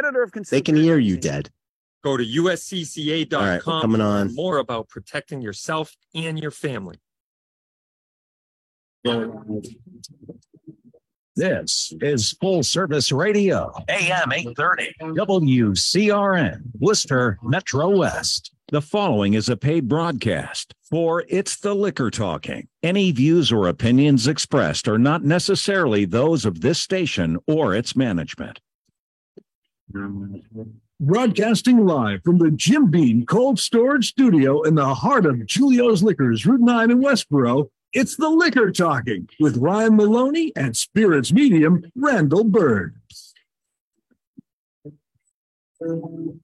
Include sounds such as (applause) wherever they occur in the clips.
editor of They can hear you dead. Go to uscca.com All right, to coming learn on. more about protecting yourself and your family. This is full service radio, AM 830, WCRN, Worcester Metro West. The following is a paid broadcast for It's the Liquor Talking. Any views or opinions expressed are not necessarily those of this station or its management. Broadcasting live from the Jim Beam Cold Storage Studio in the heart of Julio's Liquors, Route 9 in Westboro, it's the Liquor Talking with Ryan Maloney and Spirits Medium, Randall Bird. Hello,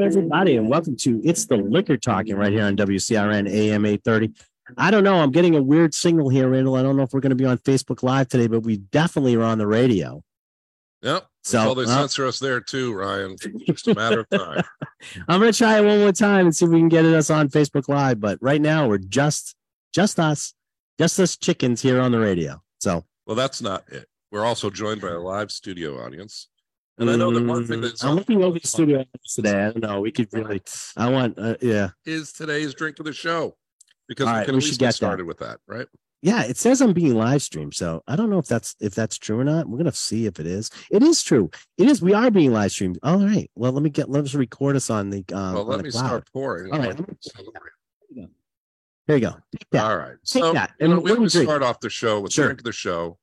everybody, and welcome to It's the Liquor Talking right here on WCRN AM 830. I don't know. I'm getting a weird signal here, Randall. I don't know if we're going to be on Facebook Live today, but we definitely are on the radio. Yep. So, well, they censor us there too, Ryan. Just a matter of time. (laughs) I'm going to try it one more time and see if we can get us on Facebook Live. But right now, we're just just us, just us chickens here on the radio. So Well, that's not it. We're also joined by a live studio audience. And I know that one thing Mm, that's I'm looking over the studio today. I don't know. We could really. I want. Uh, yeah. is today's drink of the show because All we right, can we at should least get get that. started with that, right? Yeah, it says I'm being live streamed, so I don't know if that's if that's true or not. We're gonna see if it is. It is true. It is. We are being live streamed. All right. Well, let me get. Let us record us on the. Um, well, let me cloud. start pouring. All right. There you go. All right. Take So that. you know, And we always start off the show with Sure. drink the show.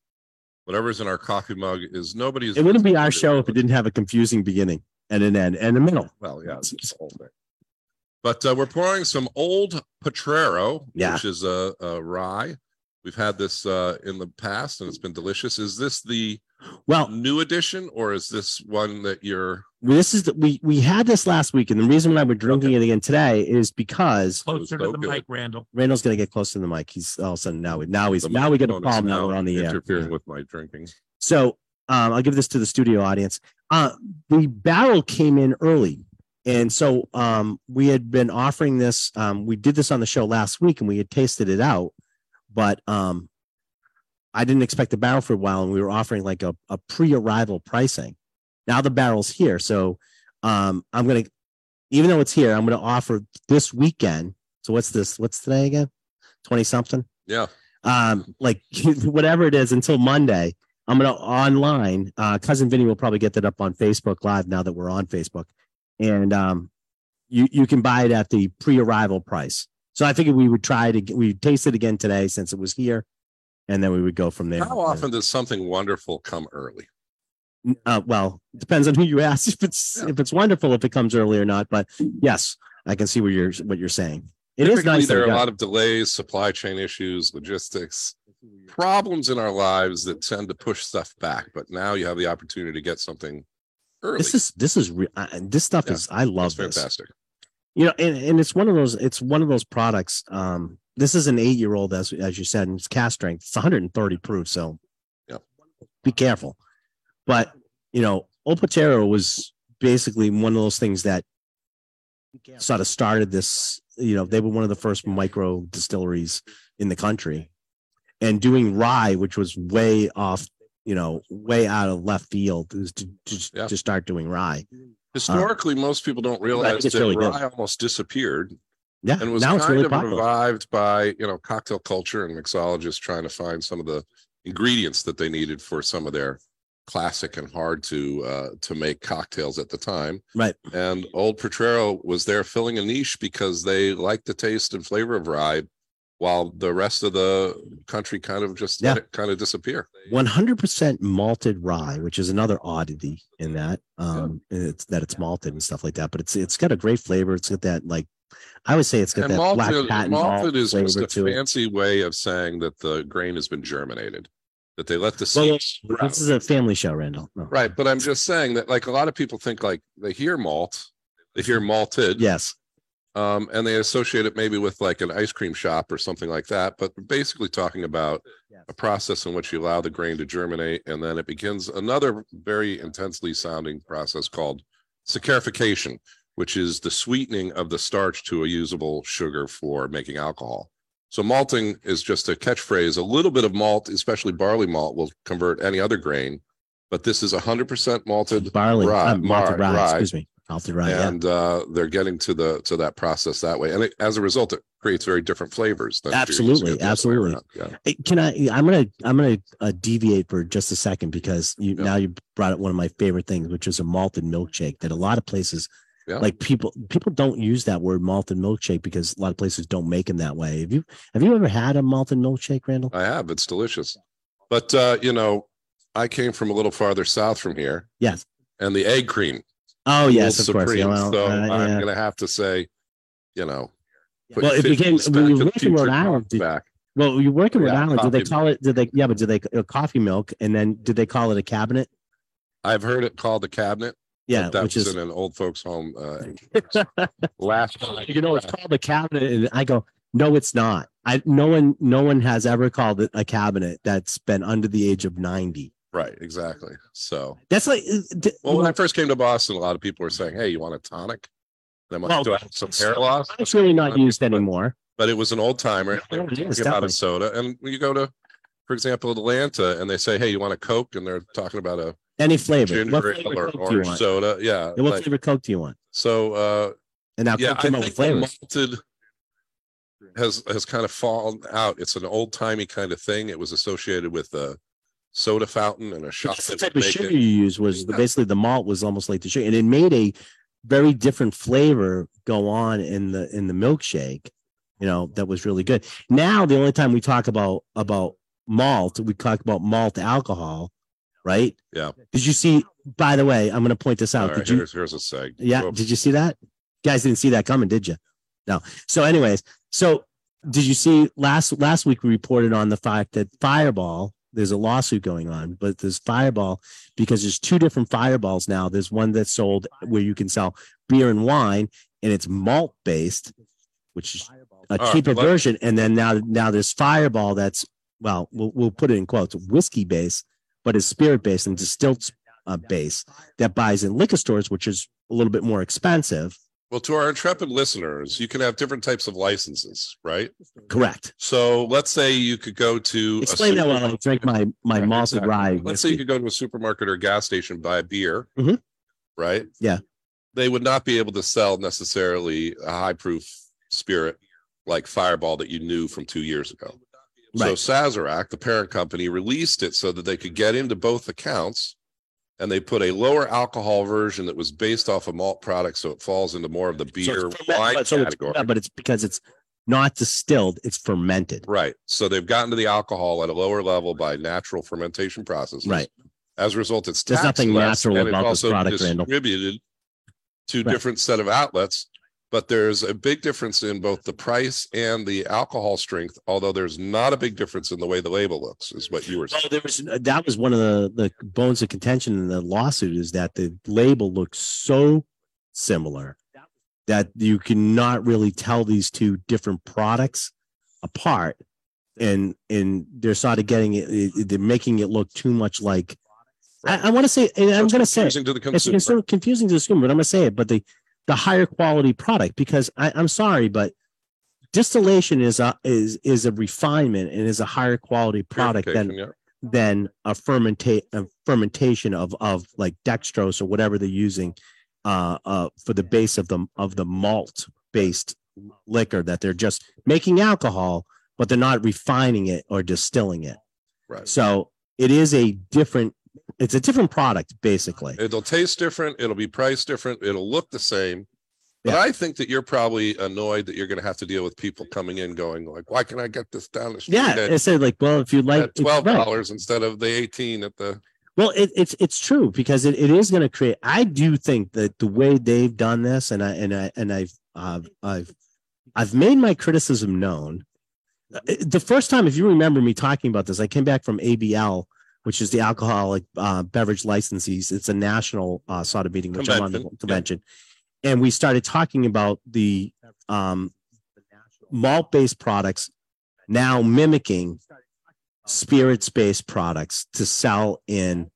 Whatever's in our coffee mug is nobody's. It wouldn't be our show if it didn't have a confusing beginning and an end and a middle. Well, yeah, it's (laughs) thing. But uh, we're pouring some old Potrero, Yeah. which is a, a rye. We've had this uh, in the past, and it's been delicious. Is this the Well, new edition, or is this one that you're? this is the, we we had this last week, and the reason why we're drinking it again today is because Closer to so the good. mic, Randall. Randall's gonna get close to the mic. He's all of a sudden now we now he's the now we get a problem now we're on the air. interfering Yeah. with my drinking. So um, I'll give this to the studio audience. Uh, the barrel came in early. And so um, we had been offering this. Um, we did this on the show last week and we had tasted it out, but um, I didn't expect the barrel for a while. And we were offering like a, a pre arrival pricing. Now the barrel's here. So um, I'm going to, even though it's here, I'm going to offer this weekend. So what's this? What's today again? 20 something? Yeah, um like (laughs) whatever it is until monday i'm gonna online uh cousin vinny will probably get that up on facebook live now that we're on facebook and um you you can buy it at the pre-arrival price so i figured we would try to we taste it again today since it was here and then we would go from there how often does something wonderful come early? uh, well it depends on who you ask if it's Yeah. if it's wonderful if it comes early or not but yes i can see what you're what you're saying it is Typically, nice There are a lot of delays, supply chain issues, logistics, problems in our lives that tend to push stuff back. But now you have the opportunity to get something early. this is this is re- uh, this stuff Yeah, is i love It's this fantastic. You know and, and it's one of those it's one of those products um this is an eight year old as as you said and it's cast strength it's 130 proof so Yeah. be careful but you know Old Potrero was basically one of those things that sort of started this you know they were one of the first micro distilleries in the country and doing rye which was way off you know way out of left field to, to, Yeah. to start doing rye Historically, most people don't realize that really good. rye almost disappeared yeah and was now it's kind really of popular revived by you know cocktail culture and mixologists trying to find some of the ingredients that they needed for some of their classic and hard to uh, to make cocktails at the time. right And Old Potrero was there filling a niche because they liked the taste and flavor of rye, while the rest of the country kind of just let Yeah. it kind of disappear. 100% malted rye, which is another oddity in that um it's that it's malted and stuff like that, but it's it's got a great flavor. It's got that like I would say it's got And that black malted, patent malt malted is just a to it. fancy way of saying that the grain has been germinated, that they let the seeds sprout. this is a family show, Randall. No. Right, but I'm just saying that like a lot of people think like they hear malt, they hear malted, Yes. Um, and they associate it maybe with like an ice cream shop or something like that. But basically talking about a process in which you allow the grain to germinate, and then it begins another very intensely sounding process called saccharification, which is the sweetening of the starch to a usable sugar for making alcohol. So malting is just a catchphrase. A little bit of malt, especially barley malt, will convert any other grain But this is hundred percent malted barley, rye, uh, malted rye, rye, rye. excuse me, rye. yeah. and uh, they're getting to the to that process that way. And it, as a result, it creates very different flavors. than if you're using Absolutely, it the other way absolutely. Yeah. Can I? I'm gonna I'm gonna uh, deviate for just a second because you Yeah. now you brought up one of my favorite things, which is a malted milkshake. That a lot of places, Yeah. like people people don't use that word malted milkshake because a lot of places don't make them that way. Have you have you ever had a malted milkshake, Randall? I have. It's delicious. But uh, you know, I came from a little farther south from here, Yes. and the egg cream Oh yes, of ruled course. Yeah, well, so uh, I'm yeah. gonna have to say, you know, Well, it 50 became- when you worked in Rhode Island, did- back. Well, you work in Rhode Yeah, Island. Did they call it? Did they? Yeah, but did they uh, coffee milk? And then did they call it a cabinet? I've heard it called the cabinet. Yeah, that which was is in an old folks' home. Uh, (laughs) last you know it's called a cabinet and i go no it's not i no one no one has ever called it a cabinet that's been under the age of 90 right, exactly. So, that's like uh, d- well, when I first came to Boston, a lot of people were saying, "Hey, you want a tonic?" And I'm like, Well, "Do I have some hair loss?" it's really not used anymore but it was an old timer. Yeah, is, about a soda, and when you go to, for example, Atlanta, and they say, "Hey, you want a Coke?" and they're talking about a any flavor what ginger flavor or coke do you orange want soda. Yeah, Yeah, what like- flavor coke do you want so uh, and now yeah, coke I came out think with flavors malted has has kind of fallen out. It's an old timey kind of thing. It was associated with a soda fountain and a. That's the type of sugar it. you use was the, basically the malt was almost like the sugar and it made a very different flavor go on in the in the milkshake you know that was really good now the only time we talk about about malt we talk about malt alcohol right Yeah. did you see by the way i'm going to point this All out right, did you here's here's a seg. yeah Whoops. did you see that you guys didn't see that coming did you no so anyways so did you see last last week we reported on the fact that fireball there's a lawsuit going on but there's fireball because there's two different fireballs now. There's one that's sold where you can sell beer and wine and it's malt based which is a All right, cheaper version. And then now now there's fireball that's well we'll, we'll put it in quotes whiskey based but it's spirit based and distilled uh, base that buys in liquor stores which is a little bit more expensive Well, to our intrepid listeners, you can have different types of licenses, right? correct So let's say you could go to a explain that while i drink my my Right, malted exactly. rye Let's say you could go to a supermarket or gas station, buy a beer, Mhm. right? Yeah. They would not be able to sell necessarily a high proof spirit like Fireball that you knew from two years ago. So Sazerac, the parent company, released it so that they could get into both accounts. And they put a lower alcohol version that was based off a malt product, so it falls into more of the beer it's ferment- wine but- so it's- category. yeah, but it's because it's not distilled it's fermented Right. So they've gotten to the alcohol at a lower level by natural fermentation processes. right As a result, it's There's nothing less, natural it's about this also product, Randall. distributed to Right. different set of outlets. But there's a big difference in both the price and the alcohol strength, although there's not a big difference in the way the label looks, is what you were saying. Well, there was uh, that was one of the the bones of contention in the lawsuit is that the label looks so similar that you cannot really tell these two different products apart, and and they're sort of getting it, they're making it look too much like. I, I want to say, and So I'm going to say, to the it's, consumer. it's confusing to the consumer, but I'm going to say it. But the the higher quality product, because I, I'm sorry, but distillation is a is is a refinement and is a higher quality product than yeah. than a fermentate a fermentation of of like dextrose or whatever they're using uh uh for the base of the of the malt based liquor that they're just making alcohol but they're not refining it or distilling it Right. so it is a different it's a different product basically It'll taste different. It'll be priced different. It'll look the same. But Yeah. I think that you're probably annoyed that you're going to have to deal with people coming in going like, why can I get this down the street yeah at, it said like well if you like at it's twelve right. dollars instead of the eighteen at the Well, it, it's it's true because it, it is going to create. I do think that the way they've done this, and I and I and I've uh, I've I've made my criticism known. Uh, The first time, if you remember me talking about this, I came back from ABL, which is the alcoholic uh, beverage licensees. It's a national uh, meeting, which I'm on the Convention, yeah. and we started talking about the um, malt-based products now mimicking spirits-based products to sell in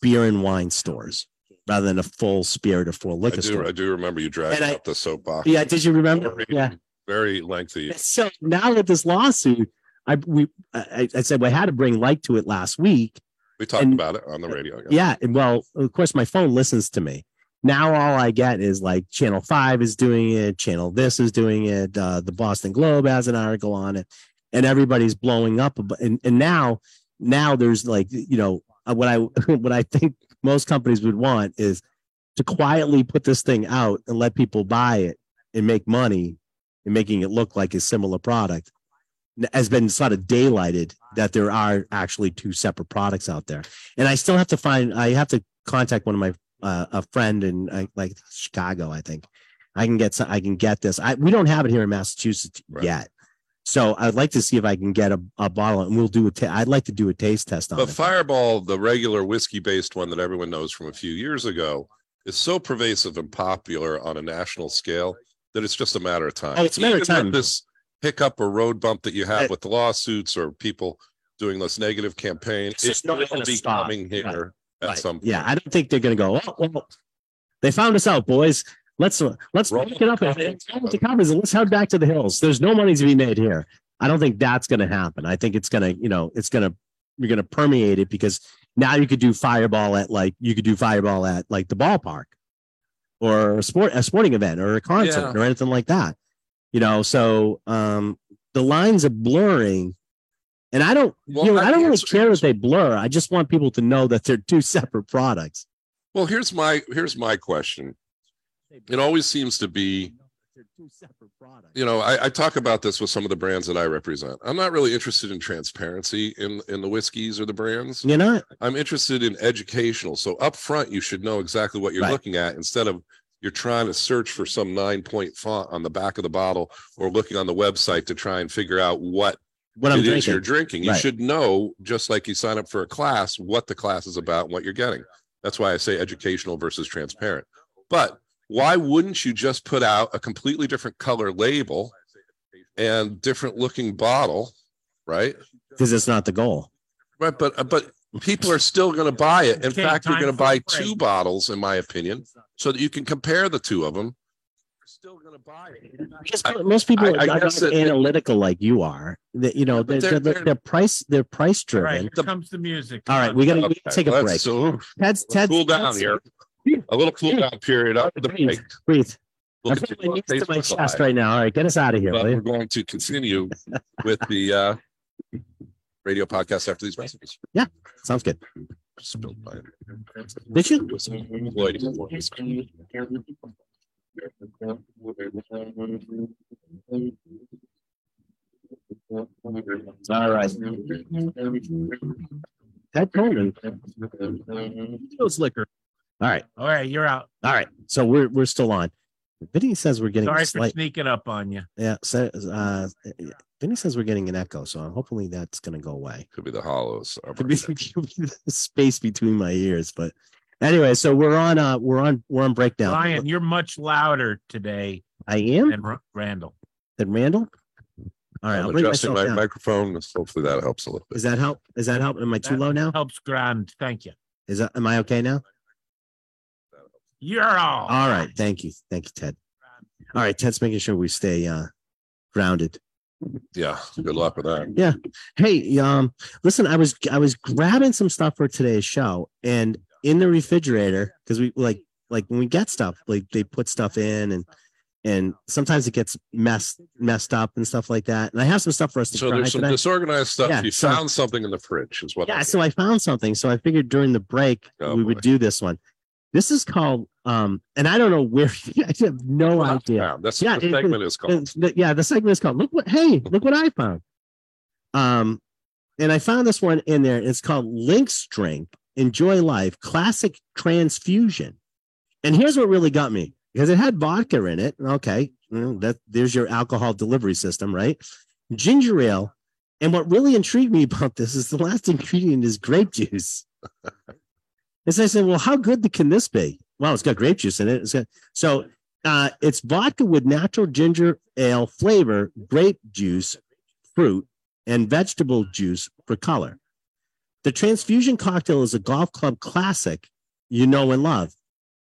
beer and wine stores rather than a full spirit or full I liquor do, store. I do remember you I- out the soapbox. Yeah, did you remember? Very- Yeah. Very lengthy. So now with this lawsuit, I we I, I said well, I had to bring light to it last week We talked And- about it on the radio. Yeah. and Well, of course, my phone listens to me. Now all I get is like Channel Five is doing it, Channel This is doing it, uh, the Boston Globe has an article on it, and everybody's blowing up. And and now now there's like you know uh, what I (laughs) what I think most companies would want is to quietly put this thing out and let people buy it and make money and making it look like a similar product has been sort of daylighted that there are actually two separate products out there and I still have to find. I have to contact one of my uh, a friend in uh, like Chicago. I think I can get some. I can get this. I we don't have it here in Massachusetts Right. yet, so I'd like to see if I can get a, a bottle, and we'll do a. Ta- I'd like to do a taste test on But it. Fireball, the regular whiskey based one that everyone knows from a few years ago, is so pervasive and popular on a national scale that it's just a matter of time. Oh, it's a matter of Even with time. This hiccup or road bump that you have Uh, with the lawsuits or people doing this negative campaign, It's not gonna be stop. coming here at Right. some point. Yeah, I don't think they're going to go. Oh, well, they found us out, boys. Let's let's Roll pick it up and and and let's head back to the hills. There's no money to be made here. I don't think that's going to happen. I think it's going to, you know, it's going to you're going to permeate it because now you could do fireball at like you could do fireball at like the ballpark or a sport a sporting event or a concert Yeah. or anything like that. You know, so um the lines are blurring. And I don't, Well, you know, I I don't really care that they blur. I just want people to know that they're (laughs) two separate products. Well, here's my here's my question. It always seems to be two separate products. you know I, I talk about this with some of the brands that i represent i'm not really interested in transparency in in the whiskeys or the brands You know, i'm interested in educational so up front you should know exactly what you're Right. looking at instead of you're trying to search for some nine point font on the back of the bottle or looking on the website to try and figure out what what I'm it is drinking. you're drinking you Right. should know just like you sign up for a class what the class is about and what you're getting that's why i say educational versus transparent but why wouldn't you just put out a completely different color label and different looking bottle right because it's not the goal. right but uh, but people are still going to buy it in Okay, fact you're going to for a buy break. two bottles in my opinion so that you can compare the two of them still going to buy it Because most people I- are not guess that- analytical like you are. That you know, but they're, they're- they're, they're- they're price they're price All right, driven. here comes the music. All right, we got to Okay, take a let's- break. so Ted's let's Ted's cool down Ted's- here a little cool down period after the break Breathe. We'll I get put my knees to my chest Live. right now. All right, get us out of here, but will we're going to continue with the uh (laughs) radio podcast after these messages. Yeah, sounds good. Spilled by Did you? Lloyd. All right. Ted Coleman. Those liquor. All right. All right, you're out. All right. So we're we're still on. Vinny says we're getting Sorry a for sneaking up on you. Yeah. So, uh, Vinny says we're getting an echo, so hopefully that's going to go away. Could be the hollows. Could be, (laughs) could be the space between my ears, but anyway. So we're on. Uh, we're on. We're on breakdown. Ryan, you're much louder today I am. than Ra- Randall. Than Randall. All right. I'll I'm adjusting my down. microphone. Hopefully that helps a little bit. Is that help? Is that help? Am I too That low now? Helps grand. Thank you. Is that? Am I okay now? You're all. All right. Thank you. Thank you, Ted. All right. Ted's making sure we stay uh, grounded. Yeah. Good luck with that. Yeah hey, um, listen, I was I was grabbing some stuff for today's show, and in the refrigerator because we like like when we get stuff, like they put stuff in, and and sometimes it gets messed messed up and stuff like that. And I have some stuff for us to So try there's some today. disorganized stuff. Yeah, you so- found something in the fridge, is what. Yeah, I'm so I found something. So I figured during the break Oh, we boy. would do this one. This is called um, and I don't know where (laughs) I have no Well, idea. That's Yeah, what the it- segment is called. Yeah, the segment is called "Look what Hey, look what I found." Um, and I found this one in there. It's called Link Drink Enjoy Life Classic Transfusion. And here's what really got me because it had vodka in it. Okay, well, that there's your alcohol delivery system, right? Ginger ale. And what really intrigued me about this is the last ingredient is grape juice. (laughs) and so I said, well, how good can this be? Well, it's got grape juice in it. Got, so uh, it's vodka with natural ginger ale flavor, grape juice, fruit, and vegetable juice for color. The transfusion cocktail is a golf club classic you know and love.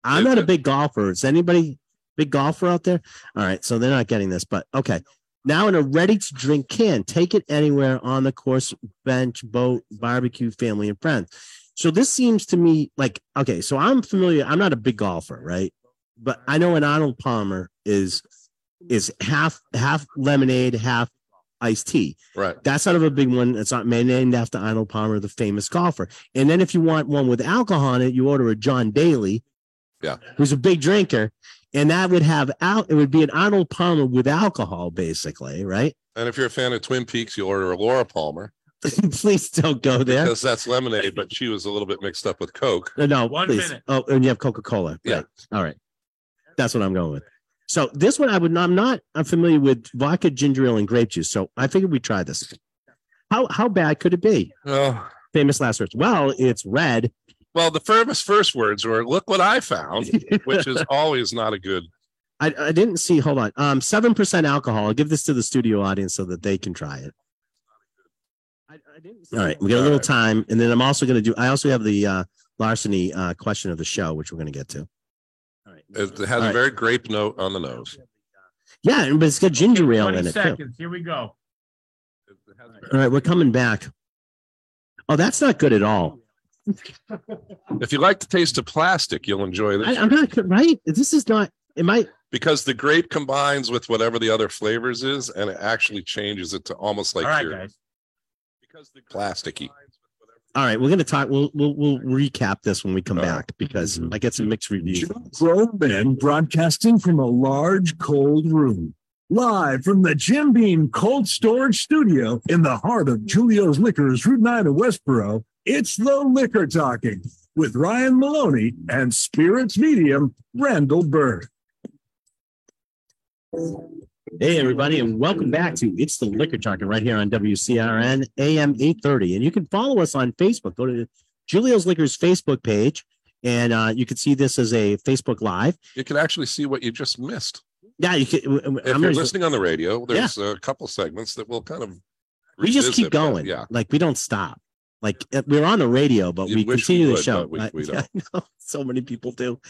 I'm not a big golfer. Is anybody big golfer out there? All right, so they're not getting this, but okay. Now in a ready to drink can, take it anywhere on the course, bench, boat, barbecue, family, and friends. So this seems to me like okay. So I'm familiar. I'm not a big golfer, right? But I know an Arnold Palmer is is half half lemonade, half iced tea. Right. That's sort of a big one. It's not named after Arnold Palmer, the famous golfer. And then if you want one with alcohol in it, you order a John Daly. Yeah. Who's a big drinker. And that would have out it would be an Arnold Palmer with alcohol, basically, right? And if you're a fan of Twin Peaks, you order a Laura Palmer (laughs) please don't go there. because that's lemonade, but she was a little bit mixed up with Coke. No, no, One please. minute. Oh, and you have Coca-Cola. Yeah. All right. That's what I'm going with. So this one I would not, I'm not I'm familiar with vodka, ginger ale, and grape juice. So I figured we'd try this. How how bad could it be? Oh, Famous last words. Well, it's red. well, the famous first words were, look what I found, (laughs) which is always not a good. I, I didn't see. Hold on. Um, seven percent alcohol. I'll give this to the studio audience so that they can try it. All right, we got a little time, and then I'm also going to do. I also have the uh, larceny uh, question of the show, which we're going to get to. All right. It has All a right. very grape note on the nose. Yeah, but it's got ginger ale in it too. seconds. Here we go. All right, we're coming back. Oh, that's not good at all. (laughs) If you like the taste of plastic, you'll enjoy I, this I'm not right. This is not. It might. because the grape combines with whatever the other flavors is, and it actually changes it to almost like All right, your guys. Because the plasticky. All right, we're going to talk. We'll we'll we'll recap this when we come All right. back because mm-hmm. I get some mixed reviews. Grown men broadcasting from a large cold room. Live from the Jim Beam Cold Storage Studio in the heart of Julio's Liquors, Route 9 in Westboro, it's the Liquor Talking with Ryan Maloney and Spirits Medium, Randall Bird. Hey, everybody, and welcome back to It's the Liquor Talking right here on WCRN AM 830. And you can follow us on Facebook. Go to Julio's Liquors Facebook page, and uh, you can see this as a Facebook Live. You can actually see what you just missed. Yeah, you can. If I'm you're listening on the radio, there's a couple segments that will kind of we just keep going. Yeah. Like we don't stop. Like uh, we're on the radio, but You we wish we continue the show. but we- (laughs) I- we I know, so many people do,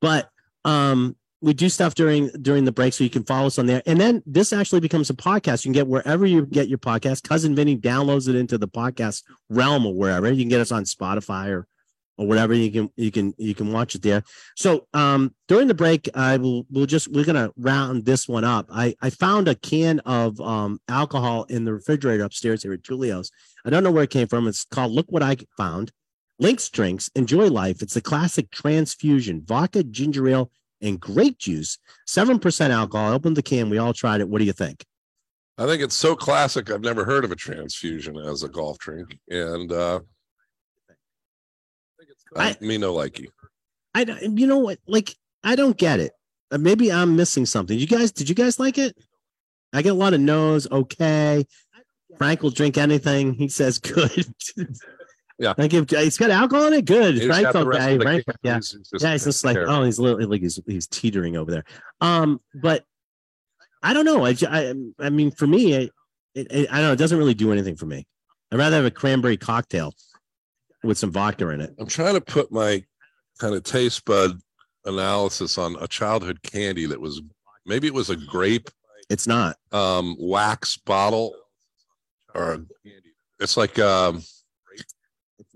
but um, we do stuff during during the break, so you can follow us on there. And then this actually becomes a podcast. You can get wherever you get your podcast. Cousin Vinny downloads it into the podcast realm or wherever. You can get us on Spotify or or whatever. You can you can you can watch it there. So um, during the break, I will we'll just we're gonna round this one up. I I found a can of um alcohol in the refrigerator upstairs here at Julio's. I don't know where it came from. It's called Look What I Found. Links Drinks, enjoy life. It's a classic transfusion, vodka, ginger ale, and grape juice. 7% alcohol. I opened the can. We all tried it. What do you think? I think it's so classic. I've never heard of a transfusion as a golf drink, and uh, I- me no likey. I don't- you know what? Like, I don't get it. Uh, maybe I'm missing something. You guys, did you guys like it? I get a lot of no's. Okay. Frank will drink anything. He says good. (laughs) Yeah. I give it's got alcohol in it. Good. He's Frank's got the rest okay. of the Frank, can. yeah. Yeah, it's just like terrible. oh, he's little like he's he's teetering over there. Um, but I don't know. I I, I mean, for me, it, it- I don't know. It doesn't really do anything for me. I'd rather have a cranberry cocktail with some vodka in it. I'm trying to put my kind of taste bud analysis on a childhood candy that was maybe it was a grape It's not. um wax bottle or it's like um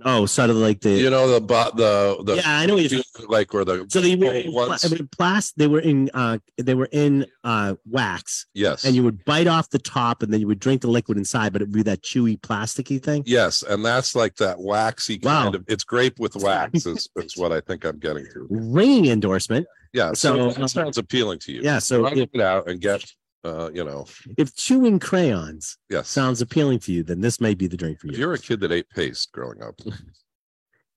Oh, sort of like the you know the bo- the the yeah. I know what you're. like where the So they were in, ones. I mean, plas- They were in. Uh, they were in uh wax, yes and you would bite off the top, and then you would drink the liquid inside, but it would be that chewy, plasticky thing. yes and that's like that waxy Wow. kind of it's grape with wax is, is what I think I'm getting to Ringing endorsement. yeah So, so, um, that sounds appealing to you Yeah. So Run if, it out and get uh you know if chewing crayons yes sounds appealing to you, then this may be the drink for you. if you. you're a kid that ate paste growing up (laughs)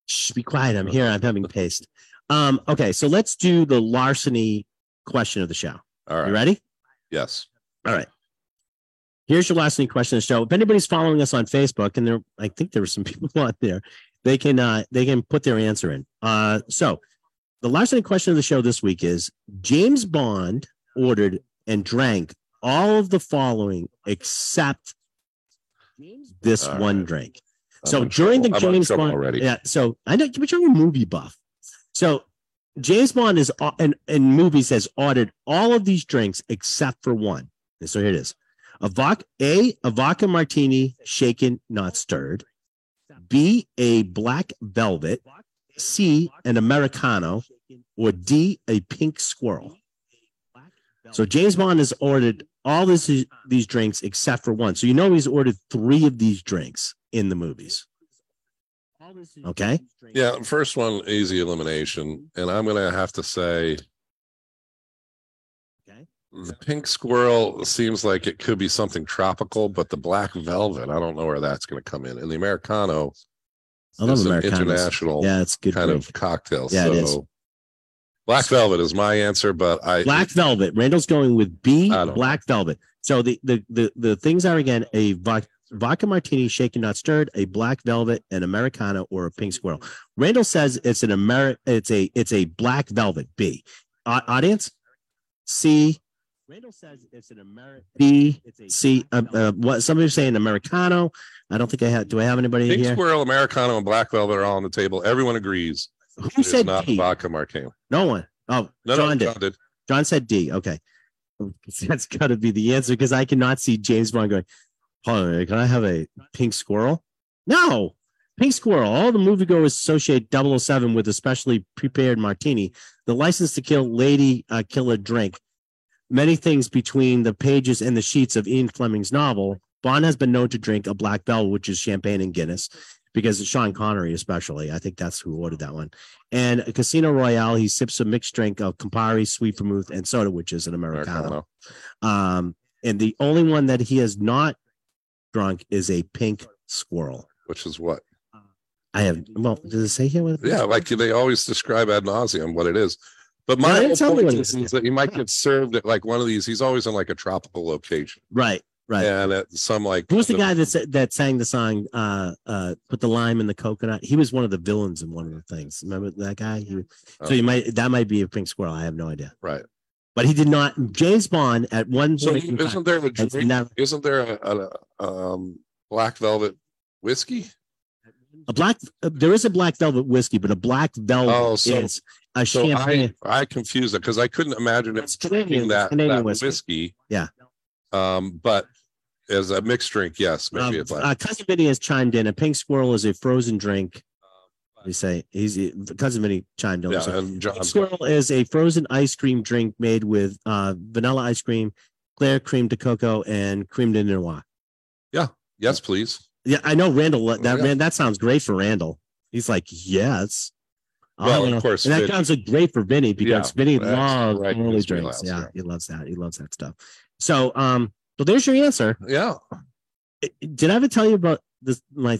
Shh, be quiet. I'm here. I'm having paste. Um, okay, so let's do the larceny question of the show. all You ready? yes All right. Here's your larceny question of the show. If anybody's following us on Facebook, and there, I think there were some (laughs) people out there, they can uh they can put their answer in. Uh, so the larceny question of the show this week is: James Bond ordered and drank all of the following except this All one right. drink. I'm So in during the trouble. I'm James Bond, already yeah. So I know, but you're a movie buff. So James Bond is uh, in, in movies has ordered all of these drinks except for one. And so here it is. A vodka, A, a vodka martini, shaken, not stirred. B, a black velvet. C, an Americano. Or D, a pink squirrel. So James Bond has ordered all this, these drinks except for one. So you know he's ordered three of these drinks in the movies. Okay. Yeah, first one, easy elimination. And I'm gonna have to say Okay. the pink squirrel seems like it could be something tropical, but the black velvet, I don't know where that's gonna come in. And the Americano I love Americanos. international Yeah, it's good. kind drink. of cocktail. Yeah, it is. So black velvet is my answer, but I Black Velvet. Randall's going with B. Black Velvet. So the the the the things are again a vodka, vodka martini, shaken not stirred, a Black Velvet, an Americano, or a Pink Squirrel. Randall says it's an Ameri- It's a it's a Black Velvet. B. Au- audience. C. Randall says it's an American. B. C. Uh, uh, what somebody's saying Americano. I don't think I have. Do I have anybody pink here? squirrel, Americano, and black velvet are all on the table. Everyone agrees. Who It's said not D? vodka martini. No one. Oh, No, John no, did. John did. John said D. Okay. (laughs) That's got to be the answer because I cannot see James Bond going, hold on, can I have a pink squirrel? No. Pink squirrel. All the moviegoers associate 007 with a specially prepared martini, the license to kill lady uh, killer drink. Many things between the pages and the sheets of Ian Fleming's novel. Bond has been known to drink a black bell, which is champagne and Guinness, because Sean Connery, especially. I think that's who ordered that one. And Casino Royale, he sips a mixed drink of Campari, sweet vermouth, and soda, which is an Americano. Americano. Um, and the only one that he has not drunk is a pink squirrel. Which is what? I have well, does it say here what? Yeah, like they always describe ad nauseum what it is. But my whole point what it is, is. is that you might get served at like one of these. He's always in like a tropical location, right, right. and at some like Who's the guy that that sang the song? Uh, uh, put the lime in the coconut. He was one of the villains in one of the things. Remember that guy? He, Oh. so you might that might be a pink squirrel. I have no idea. right? But he did not. James Bond at one So point in time isn't there a drink, never- isn't there a, a um black velvet whiskey? a black. Uh, there is a black velvet whiskey, but a black velvet Oh, so- is a So champagne. I I confused it because I couldn't imagine it It's Canadian, that, Canadian that whiskey. whiskey. Yeah. Um, but as a mixed drink, yes, maybe Um, a uh, cousin Vinny has chimed in. A pink squirrel is a frozen drink. You say he's cousin Vinny chimed in. yeah, and John. Pink squirrel is a frozen ice cream drink made with uh, vanilla ice cream, clear crème de cacao, and crème de noyaux. Yeah, yes, please. Yeah, I know Randall. That Yeah. man, that sounds great for Randall. He's like, yes. Well, of course, and that Vinny- sounds like great for Vinny because Yeah, Vinny loves right early drinks. wheelhouse, Yeah, yeah. he loves that. He loves that stuff. So, um, so there's your answer. Yeah. Did I ever tell you about this my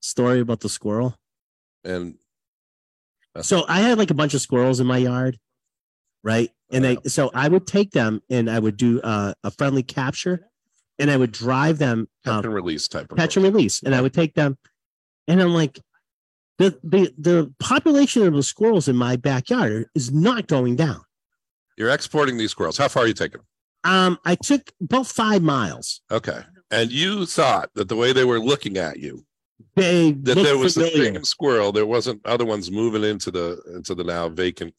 story about the squirrel? And So I had like a bunch of squirrels in my yard, right? And they so I would take them and I would do uh, a friendly capture, and I would drive them catch um, and release type of catch and release, and I would take them, and I'm like, the the the population of the squirrels in my backyard is not going down. You're exporting these squirrels. How far are you taking them? Um, I took about five miles. Okay. And you thought that the way they were looking at you, They that there was the familiar. same squirrel, there wasn't other ones moving into the into the now vacant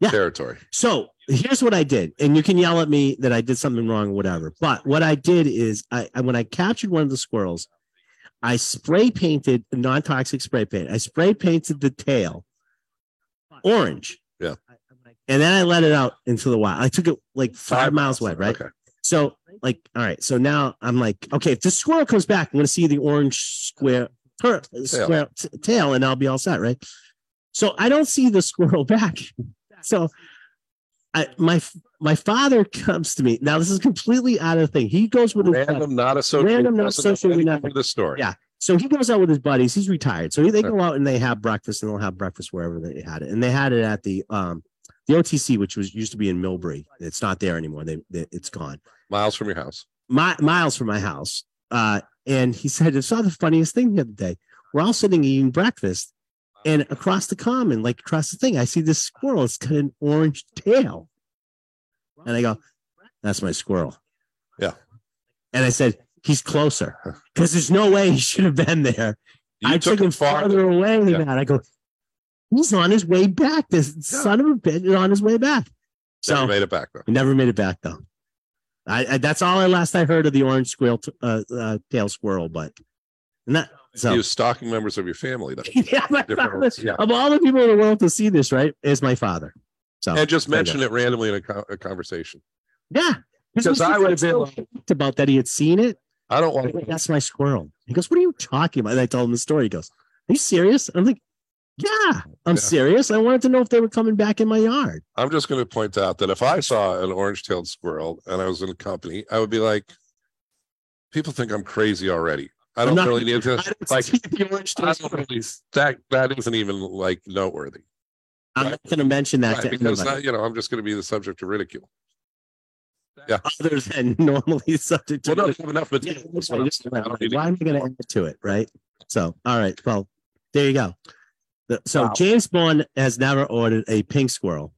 Yeah. territory. So here's what I did, and you can yell at me that I did something wrong or whatever. But what I did is, I, when I captured one of the squirrels, I spray painted non-toxic spray paint. I spray painted the tail orange. And then I let it out into the wild. I took it like five, miles away, right? Okay. So, like, all right. So now I'm like, okay, if the squirrel comes back, I'm going to see the orange square, per, square t- tail, and I'll be all set, right? So I don't see the squirrel (laughs) back. So, I my my father comes to me. Now this is completely out of the thing. He goes with his buddies. Random, not associated. Random, not associated with with the story. Yeah. So he goes out with his buddies. He's retired. So they go out and they have breakfast and they'll have breakfast wherever they had it. And they had it at the um the OTC, which was used to be in Millbury. It's not there anymore. They, they it's gone. Miles from your house. Mi- miles from my house. Uh, and he said, I saw the funniest thing the other day. We're all sitting eating breakfast, and across the common, like across the thing, I see this squirrel. It's got an orange tail. And I go, That's my squirrel. Yeah. And I said, He's closer because there's no way he should have been there. You I took him farther away than Yeah. that. I go, He's on his way back. This son of a bitch is on his way back. So Never made it back though. he never made it back though. I, I that's all I last I heard of the orange squirrel, t- uh, uh, tail squirrel, but not so. He was stalking members of your family. Then. (laughs) yeah, my father, yeah. of all the people in the world to see this, right, is my father. So And just there you go. mention it randomly in a, co- a conversation. Yeah, Because I would have been like, about that he had seen it. I don't want like, That's my squirrel. He goes, "What are you talking about?" And I told him the story. He goes, "Are you serious?" I'm like, "Yeah, I'm Yeah. serious. I wanted to know if they were coming back in my yard." I'm just going to point out that if I saw an orange tailed squirrel and I was in a company, I would be like, people think I'm crazy already. I don't not- really need to like see the orange tail I squirrel. don't really that that isn't even like noteworthy. I'm not going to mention that Right, to because anybody. that, you know, I'm just going to be the subject of ridicule. Yeah. other than (laughs) normally subject to Well, no, enough Yeah, That's what right. I'm Just- saying. I don't need to- Why am I going to add to it? Right. So, all right. Well, there you go. The- So Wow. James Bond has never ordered a pink squirrel,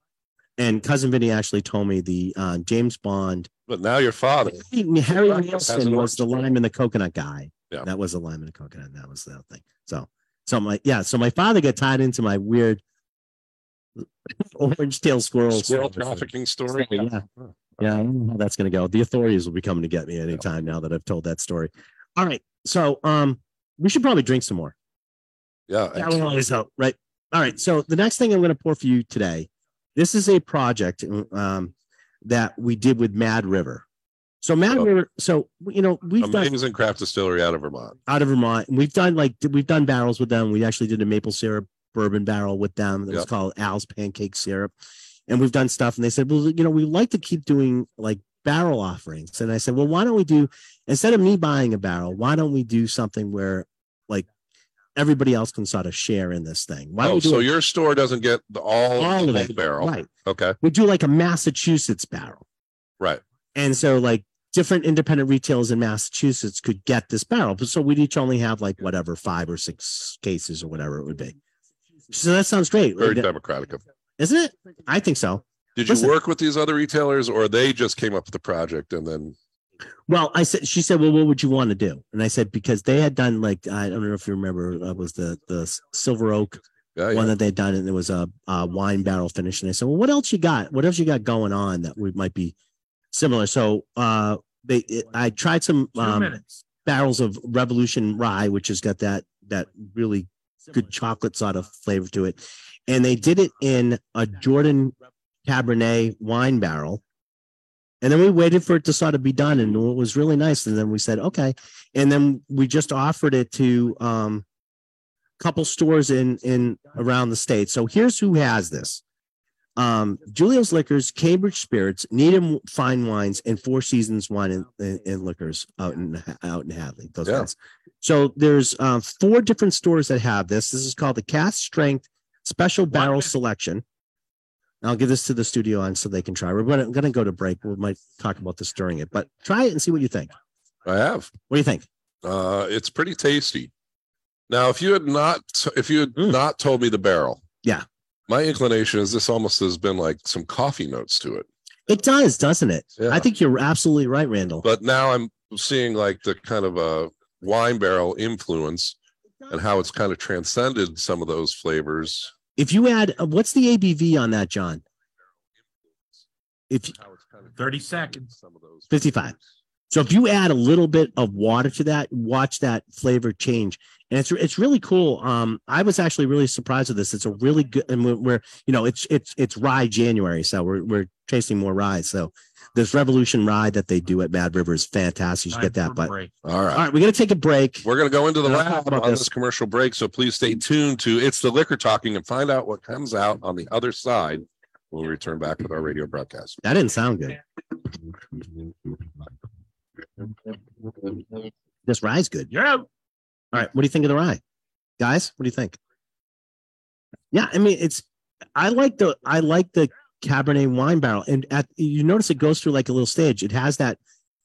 and cousin Vinny actually told me the uh, James Bond. But now your father, Harry Has Nilsson was the lime and the coconut guy. Yeah. that was the lime and the coconut. That was the thing. So, so my yeah. So my father got tied into my weird orange tail squirrel. squirrel story. trafficking story. Yeah. Yeah, I don't know how that's going to go. The authorities will be coming to get me anytime now that I've told that story. All right. So, um, we should probably drink some more. Yeah. That will always help, right? All right. So the next thing I'm going to pour for you today, this is a project um, that we did with Mad River. So Mad Oh. River. So you know we've done Amazing craft distillery out of Vermont. out of Vermont, and we've done like we've done barrels with them. We actually did a maple syrup bourbon barrel with them. It was called Al's Pancake Syrup, and we've done stuff. And they said, well, you know, we like to keep doing like barrel offerings. And I said, well, why don't we do instead of me buying a barrel, why don't we do something where like everybody else can sort of share in this thing? Why Oh, so a- your store doesn't get the, all, all of the it? barrel. Right. Okay. We do like a Massachusetts barrel. Right. And so like different independent retailers in Massachusetts could get this barrel. But so we'd each only have like whatever, five or six cases or whatever it would be. So that sounds great. Very Like, democratic of Isn't it? I think so. Did you Listen. work with these other retailers or they just came up with the project and then Well, I said, she said, well, what would you want to do? And I said, because they had done like, I don't know if you remember, uh, was the, the Silver Oak yeah, one yeah. that they'd done, and there was a, a wine barrel finish. And I said, well, what else you got? What else you got going on that we might be similar? So, uh, they, it, I tried some, um, barrels of Revolution Rye, which has got that that really good chocolate sort of flavor to it, and they did it in a Jordan Cabernet wine barrel. And then we waited for it to sort of be done, and it was really nice. And then we said, okay. And then we just offered it to um, a couple stores in in around the state. So here's who has this: um, Julio's Liquors, Cambridge Spirits, Needham Fine Wines, and Four Seasons Wine and, and, and Liquors out in out in Hadley. Those Yeah. guys. So there's uh, four different stores that have this. This is called the Cast Strength Special Barrel minute. Selection. I'll give this to the studio on so they can try. We're gonna, gonna go to break. We might talk about this during it, but try it and see what you think. I have. What do you think? Uh, it's pretty tasty. Now, if you had not, if you had Mm. not told me the barrel, Yeah. my inclination is this almost has been like some coffee notes to it. It does, doesn't it? Yeah. I think you're absolutely right, Randall. But now I'm seeing like the kind of a wine barrel influence and how it's kind of transcended some of those flavors. If you add, uh, what's the ABV on that, John? If How it's kind of 30 seconds. Some of those 55. So if you add a little bit of water to that, watch that flavor change, and it's it's really cool. Um, I was actually really surprised with this. It's a really good, and we're, we're you know it's it's it's rye January, so we're we're chasing more rye. So this Revolution rye that they do at Mad River is fantastic. You should get that. But break. All all right. right, we're gonna take a break. We're going to go into the Yeah, lab about on this? this commercial break. So please stay tuned to It's the Liquor Talking and find out what comes out on the other side We'll return back with our radio broadcast. That didn't sound good. (laughs) This rye's good. You're out. All right. What do you think of the rye? Guys, what do you think? Yeah, I mean, it's I like the I like the Cabernet wine barrel. And at you notice it goes through like a little stage. It has that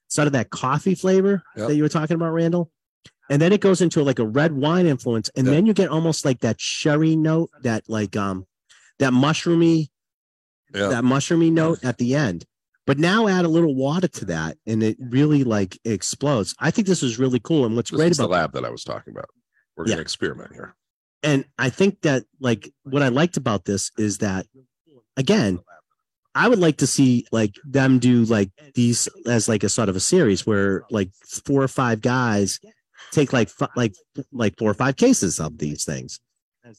sort of that coffee flavor Yep. that you were talking about, Randall. And then it goes into like a red wine influence. And Yep. then you get almost like that sherry note, that like um that mushroomy, Yeah. that mushroomy note at the end. But now add a little water to that and it really like explodes. I think this is really cool. And what's This great is the lab that I was talking about. We're Yeah. going to experiment here. and I think that like what I liked about this is that again, I would like to see like them do like these as like a sort of a series where like four or five guys take like fi- like like four or five cases of these things.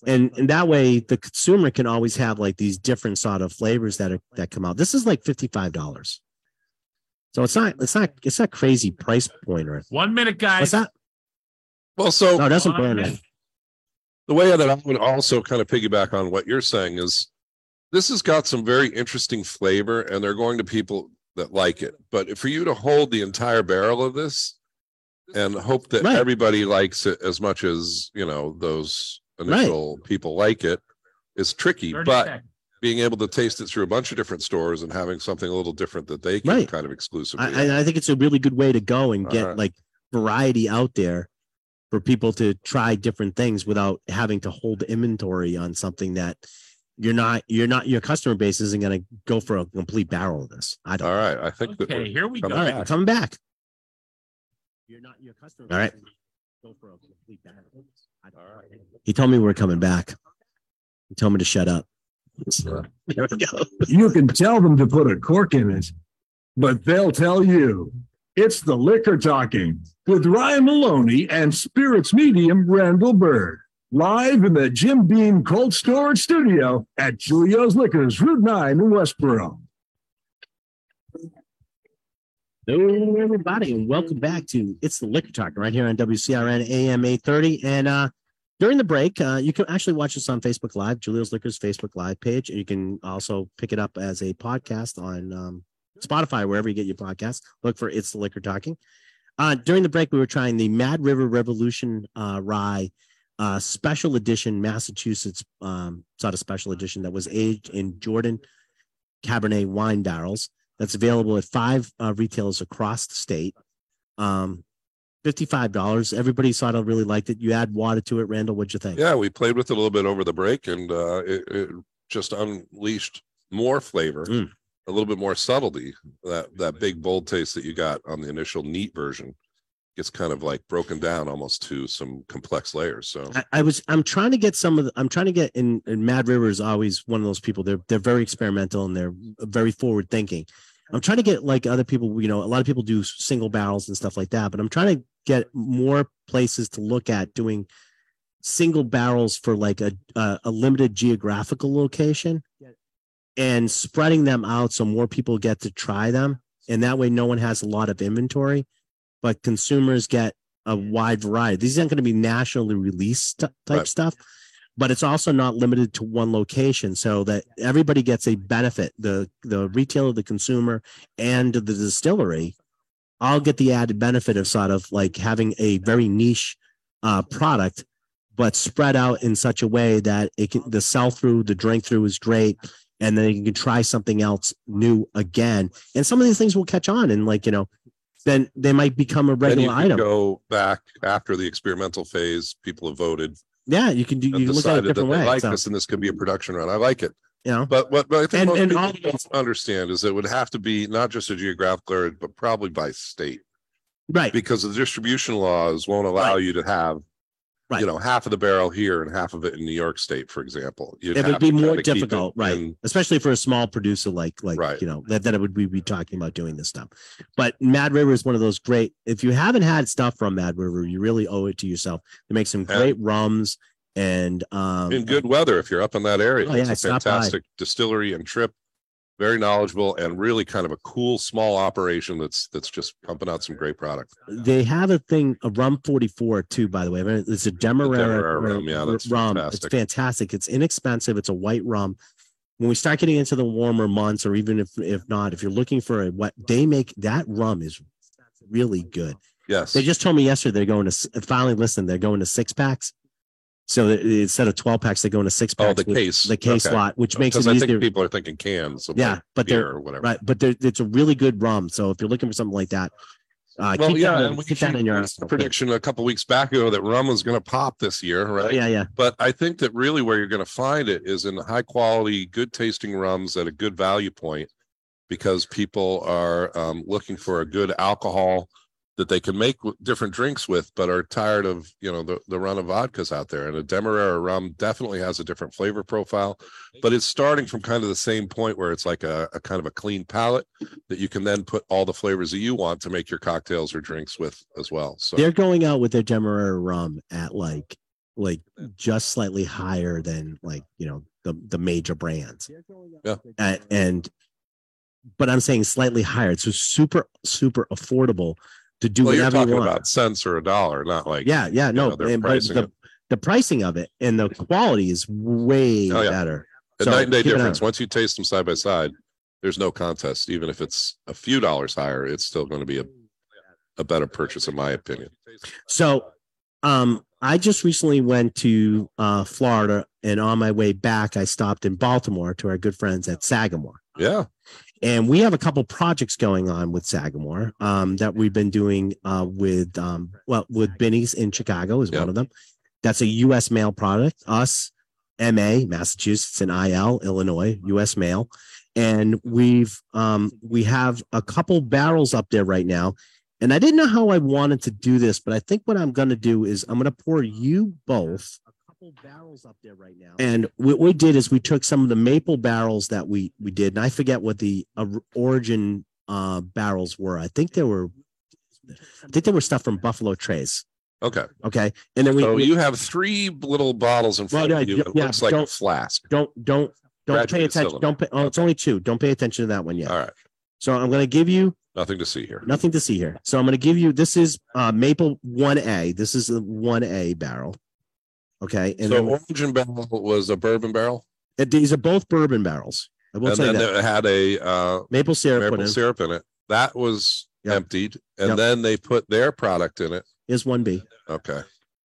And and that way the consumer can always have like these different sort of flavors that are that come out. This is like $55. So it's not it's not it's not crazy price point or One minute, guys. what's that? Well, so No, it doesn't burn the way that I would also kind of piggyback on what you're saying is this has got some very interesting flavor and they're going to people that like it. But for you to hold the entire barrel of this and hope that Right. everybody likes it as much as, you know, those initial people like it is tricky. But seconds. being able to taste it through a bunch of different stores and having something a little different that they can Right. kind of exclusively. I, I- I think it's a really good way to go and get Alright. like variety out there for people to try different things without having to hold inventory on something that you're not you're not your customer base isn't going to go for a complete barrel of this. I don't. All right. I think Okay, we're- here we Come go. All right, back. coming back. You're not your customer. All right. base Go for a complete barrel. I He told me we we're coming back. He told me to shut up. There we go. You can tell them to put a cork in it, but they'll tell you. It's the liquor talking with Ryan Maloney and Spirits Medium Randall Bird. Live in the Jim Beam Cold Storage Studio at Julio's Liquors, Route 9 in Westboro. Hello, everybody, and welcome back to It's the Liquor Talk right here on WCRN AM 830. And uh, during the break, uh, you can actually watch us on Facebook Live, Julio's Liquors Facebook Live page. You can also pick it up as a podcast on um, Spotify, wherever you get your podcast. Look for It's the Liquor Talking. Uh, during the break, we were trying the Mad River Revolution uh, Rye uh, special edition Massachusetts um, sort of special edition that was aged in Jordan Cabernet wine barrels that's available at five uh, retailers across the state. Um, fifty-five dollars. Everybody sort of really liked it. You add water to it, Randall. What'd you think? Yeah, we played with it a little bit over the break and uh, it, it just unleashed more flavor, Mm. a little bit more subtlety. That that big bold taste that you got on the initial neat version gets kind of like broken down almost to some complex layers. So I, I was. I'm trying to get some of. The, I'm trying to get in. And Mad River is always one of those people. They're they're very experimental and they're very forward thinking. I'm trying to get like other people. You know, a lot of people do single barrels and stuff like that. But I'm trying to get more places to look at doing single barrels for like a a, a limited geographical location and spreading them out so more people get to try them and that way no one has a lot of inventory but consumers get a wide variety these aren't going to be nationally released t- type Right. stuff but it's also not limited to one location so that everybody gets a benefit the the retailer the consumer and the distillery all get the added benefit of sort of like having a very niche uh, product but spread out in such a way that it can the sell through the drink through is great and then you can try something else new again and some of these things will catch on and like you know then they might become a regular item go back after the experimental phase. People have voted yeah you can do you can look at it a different they way like so, this, and this could be a production run. I like it. you know But what, but I think And- most and people all- don't understand is it would have to be not just a geographical area, but probably by state. right because the distribution laws won't allow Right. you to have Right. you know half of the barrel here and half of it in New York State, for example. You'd it would be more to keep it difficult right in- especially for a small producer like like Right. you know that, that it would we be talking about doing this stuff but mad river is one of those great if you haven't had stuff from mad river you really owe it to yourself they make some great rums and um in good weather if you're up in that area. Oh, yeah, it's a fantastic distillery and trip. Very knowledgeable and really kind of a cool small operation that's that's just pumping out some great product. they have a thing a rum 44 too by the way it's a demerara, Demerara rum, yeah, that's rum fantastic. it's fantastic it's inexpensive it's a white rum when we start getting into the warmer months or even if if not if you're looking for a what they make that rum is really good Yes. They just told me yesterday they're going to finally listen. They're going to six packs. So instead of twelve packs, they go going to six oh, packs. the with case. the case Okay. lot, which makes it Because I easier. think people are thinking cans. yeah, like but beer they're or whatever. right. But it's a really good rum. So if you're looking for something like that, uh, Well, keep yeah, that, and we keep that in your arsenal. prediction a couple weeks back ago that rum was going to pop this year, right? Yeah, yeah, But I think that really where you're going to find it is in high quality, good tasting rums at a good value point because people are um, looking for a good alcohol that they can make different drinks with, but are tired of, you know, the, the run of vodkas out there. And a Demerara rum definitely has a different flavor profile, but it's starting from kind of the same point where it's like a, a kind of a clean palate that you can then put all the flavors that you want to make your cocktails or drinks with as well. So They're going out with their Demerara rum at like like just slightly higher than like you know the the major brands. Yeah. And, and but I'm saying slightly higher. It's just super super affordable to do well, you're whatever you talking want. about cents or a dollar, not like yeah, yeah, no, know, and, but the it. the pricing of it and the quality is way Oh, yeah. better. a So night and day difference. Once you taste them side by side, there's no contest. Even if it's a few dollars higher, it's still going to be a, a better purchase, in my opinion. So, um, I just recently went to uh, Florida, and on my way back, I stopped in Baltimore to our good friends at Sagamore. Yeah. And we have a couple projects going on with Sagamore um, that we've been doing uh, with, um, well, with Binny's in Chicago is Yeah. one of them. That's a U.S. mail product. Us, MA, Massachusetts, and IL, Illinois, U.S. mail. And we've um, we have a couple barrels up there right now. And I didn't know how I wanted to do this, but I think what I'm going to do is I'm going to pour you both a couple barrels up there right now. And what we did is we took some of the maple barrels that we we did, and I forget what the uh, origin uh, barrels were. I think they were, I think they were stuff from Buffalo Trace. Okay. Okay, and then we, so we- you have three little bottles in Well, front of you. It yeah, looks like a don't- flask. don't don't don't pay attention. cylinder. Don't pay. Oh, it's only two. Don't pay attention to that one yet. All right. So I'm going to give you Nothing to see here. nothing to see here. So I'm going to give you this is uh maple 1A. This is the 1A barrel. Okay. And so then Origin Barrel was a bourbon barrel, uh, these are both bourbon barrels. I will and say then that. it had a uh, maple syrup maple in syrup in it. That was Yep. emptied, and Yep. then they put their product in it. is 1B. Okay.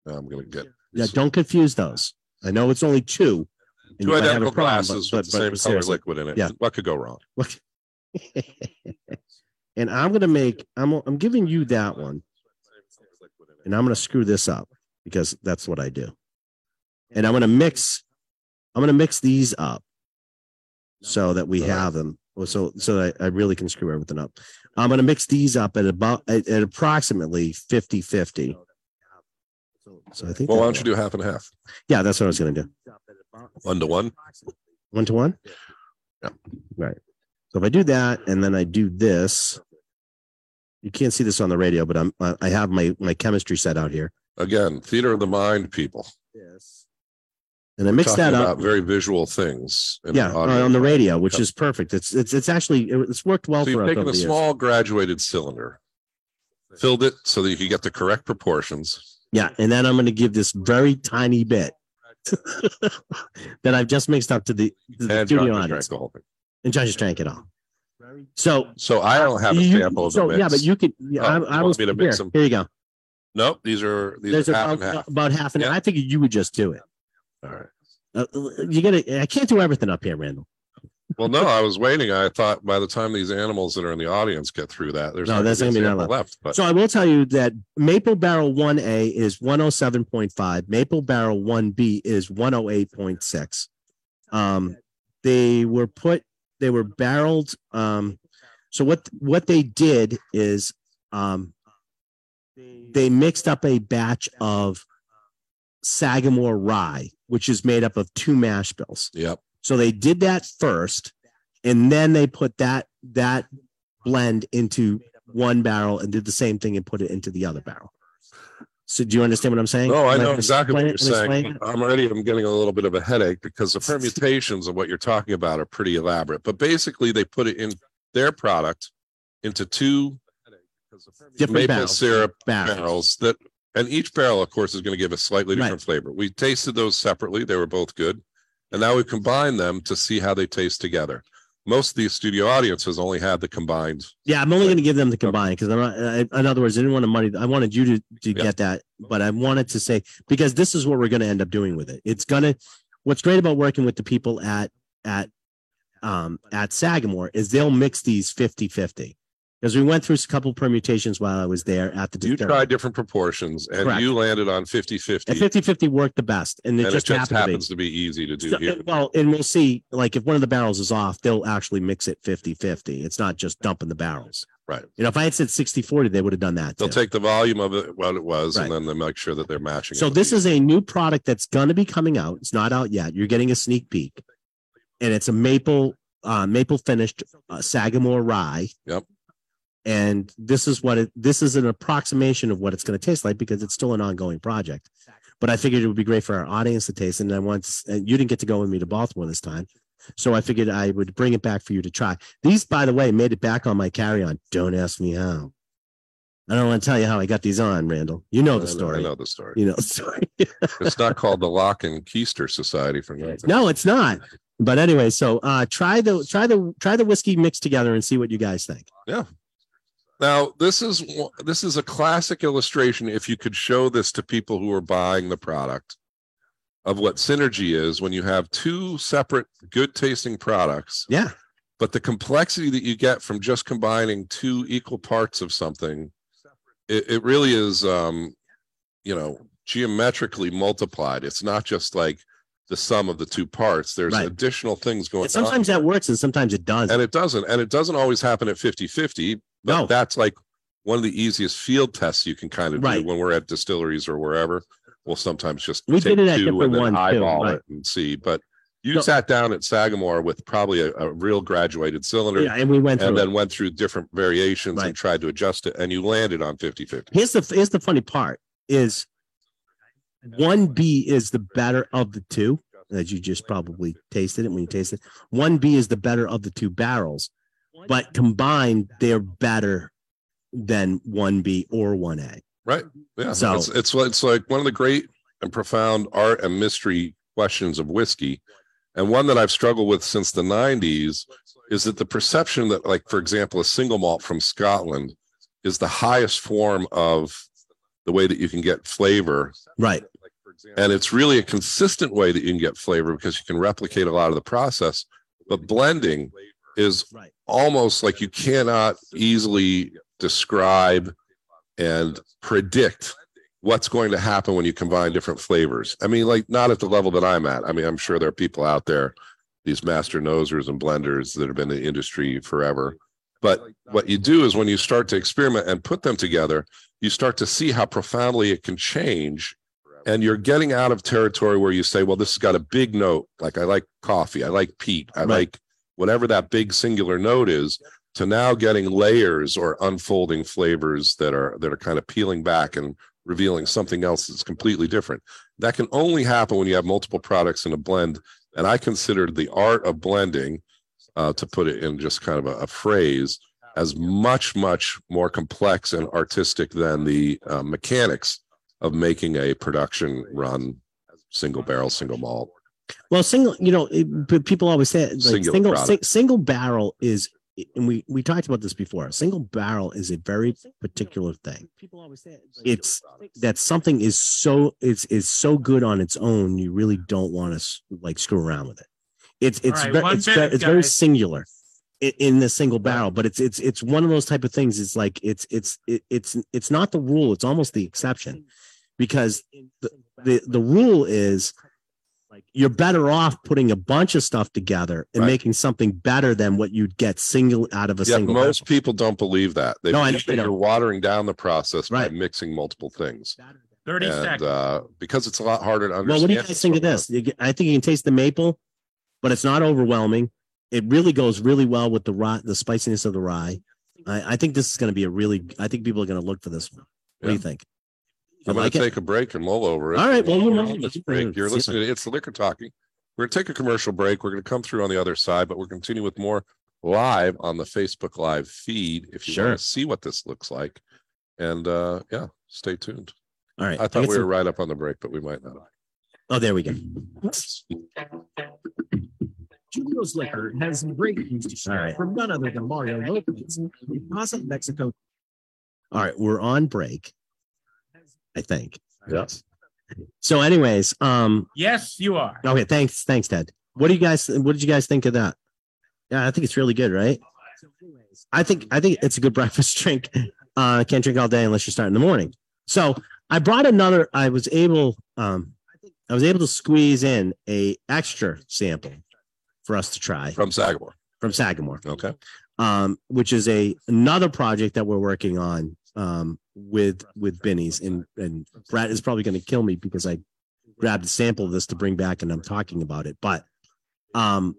Now I'm going to get Yeah, don't confuse those. I know it's only two. and two have a identical problem, glasses but- with the but- same but color liquid in it. Yeah. What could go wrong? (laughs) And I'm gonna make I'm I'm giving you that one, and I'm gonna screw this up because that's what I do. And I'm gonna mix, I'm gonna mix these up so that we have them. Oh, so so that I really can screw everything up. I'm gonna mix these up at about at, at approximately 50 50. So I think Well, why don't you do half and half? yeah, that's what I was gonna do. One to one. One to one? Yeah. Right. So if I do that and then I do this, you can't see this on the radio, but I'm I I have my my chemistry set out here. Again, theater of the mind, people. Yes. And I mix that up. about very visual things. in Yeah, uh, audio. on the radio, which is perfect. It's it's it's actually it's worked well So for you've us taken over a the years. small graduated cylinder, filled it so that you could get the correct proportions. Yeah, and then I'm going to give this very tiny bit (laughs) that I've just mixed up to the, to the And John studio just drank audience, the and John just drank it all. So So I don't have a you- sample of the so mix. yeah, but you could. Yeah, Oh, I, you I want was me to here. mix them? Here you go. Nope, these are these There's are half about, and half. about half an Yeah. I think you would just do it. All right. Uh, you gotta. I can't do everything up here, Randall. Well, no, I was waiting. I thought by the time these animals that are in the audience get through that, there's No, that's gonna be a gonna be sample not left. But So I will tell you that Maple Barrel 1A is 107.5. Maple Barrel 1B is 108.6. Um, they were put, they were barreled. Um, so what what they did is um, they mixed up a batch of Sagamore rye, which is made up of two mash bills. yep. So they did that first, and then they put that that blend into one barrel and did the same thing and put it into the other barrel. So do you understand what I'm saying? No, I know gonna exactly what you're it? Saying. I'm already I'm getting a little bit of a headache because the permutations of what you're talking about are pretty elaborate. But basically, they put it in their product into two Different maple barrels. syrup Barrels. barrels that and each barrel of course is going to give a slightly Right. different flavor we tasted those separately they were both good and now we've combined them to see how they taste together most of the studio audiences only had the combined Yeah, I'm only going to give them the combined because I'm not. I, in other words, I didn't want to money. I wanted you to to Yeah. get that, but I wanted to say because this is what we're going to end up doing with it. It's gonna. What's great about working with the people at at um at Sagamore is they'll mix these 50 50 because we went through a couple permutations while I was there at the you tried different proportions and Correct. you landed on 50 50 and 50 50 worked the best, and it and it just, just happened to be. happens to be easy to do So, here well, and we'll see. Like if one of the barrels is off, they'll actually mix it 50 50. It's not just dumping the barrels. Right. You know, if I had said 60 40, they would have done that. They'll too. take the volume of it, what it was, Right. and then they'll make sure that they're matching. So this is a new product that's going to be coming out. It's not out yet. You're getting a sneak peek, and it's a maple uh, maple finished uh, Sagamore rye. Yep. And this is what it. This is an approximation of what it's going to taste like because it's still an ongoing project. But I figured it would be great for our audience to taste. And I want and you didn't get to go with me to Baltimore this time, so I figured I would bring it back for you to try. These, by the way, made it back on my carry on. Don't ask me how. I don't want to tell you how I got these on, Randall. You know the I story. I know the story. You know the story. (laughs) It's not called the Lock and Keister Society for nothing. No, it's not. But anyway, so uh try the try the try the whiskey mixed together and see what you guys think. Now, this is this is a classic illustration. If you could show this to people who are buying the product, of what synergy is when you have two separate, good tasting products, Yeah. but the complexity that you get from just combining two equal parts of something, it, it really is, um, you know, geometrically multiplied. It's not just like the sum of the two parts. There's Right. additional things going And sometimes on. that works and sometimes it doesn't. And it doesn't, and it doesn't always happen at 50 50. But No. that's like one of the easiest field tests you can kind of Right. do when we're at distilleries or wherever. We'll sometimes just We take did it at two different and then ones, too, eyeball right. it and see. But you No. sat down at Sagamore with probably a, a real graduated cylinder yeah, and we went and it. then went through different variations Right. and tried to adjust it, and you landed on 50 50. Here's the here's the funny part is one B is the better of the two, as you just probably tasted it when you tasted it. One B is the better of the two barrels, but combined, they're better than one B or one A. Right. Yeah. So- it's, it's it's like one of the great and profound art and mystery questions of whiskey. And one that I've struggled with since the 90s is that the perception that, like, for example, a single malt from Scotland is the highest form of the way that you can get flavor. Right. And it's really a consistent way that you can get flavor because you can replicate a lot of the process. But blending is Right. Almost like you cannot easily describe and predict what's going to happen when you combine different flavors. I mean, like not at the level that I'm at. I mean, I'm sure there are people out there, these master nosers and blenders that have been in the industry forever. But what you do is when you start to experiment and put them together, you start to see how profoundly it can change. And you're getting out of territory where you say, well, this has got a big note. Like I like coffee, I like peat, I Right. like whatever that big singular note is to now getting layers or unfolding flavors that are that are kind of peeling back and revealing something else that's completely different. That can only happen when you have multiple products in a blend. And I consider the art of blending, uh, to put it in just kind of a, a phrase, as much much more complex and artistic than the uh, mechanics of making a production run single barrel, single malt. Well, single, you know, it, people always say it, like Singular single sing, single barrel is, and we we talked about this before. Single barrel is a very particular thing. People always say it's that something is so it's is so good on its own. You really don't want to like screw around with it. It's it's right, very, it's, very, minute, it's very guys. singular in, in the single barrel, but it's it's it's one of those type of things. It's like it's it's it's it's not the rule. It's almost the exception because the the, the rule is you're better off putting a bunch of stuff together and Right. making something better than what you'd get single out of a Yeah, single. most barrel. people don't believe that. They No, I believe know, I that know. you're watering down the process by mixing multiple things. 30 and seconds. uh, because it's a lot harder to understand. Well, what do you guys think of this? I think you can taste the maple, but it's not overwhelming. It really goes really well with the rye, the spiciness of the rye. I, I think this is going to be a really. I think people are going to look for this one. What do you think? I'm You going like to it? take a break and mull over it. All right, well, you know, On this break. You're listening. to It's the liquor talking. We're going to take a commercial break. We're going to come through on the other side, but we're going to continue with more live on the Facebook Live feed. If you Sure. want to see what this looks like, and uh, yeah, stay tuned. All right. I thought get we some- were right up on the break, but we might not. Oh, there we go. Julio's Liquor has some great news to share All right. from none other than Mario Lopez in Plaza, Mexico. All right, we're on break. I think. Yes. So, anyways, um, yes, you are. Okay, thanks, thanks, Ted. What do you guys? What did you guys think of that? Yeah, I think it's really good, right? I think I think it's a good (laughs) breakfast drink. Uh, can't drink all day unless you start in the morning. So I brought another. I was able, um, I was able to squeeze in a extra sample for us to try From Sagamore. from Sagamore. Okay. um, which is a another project that we're working on um, with with Binny's and and Brett is probably going to kill me because I grabbed a sample of this to bring back and I'm talking about it. But um,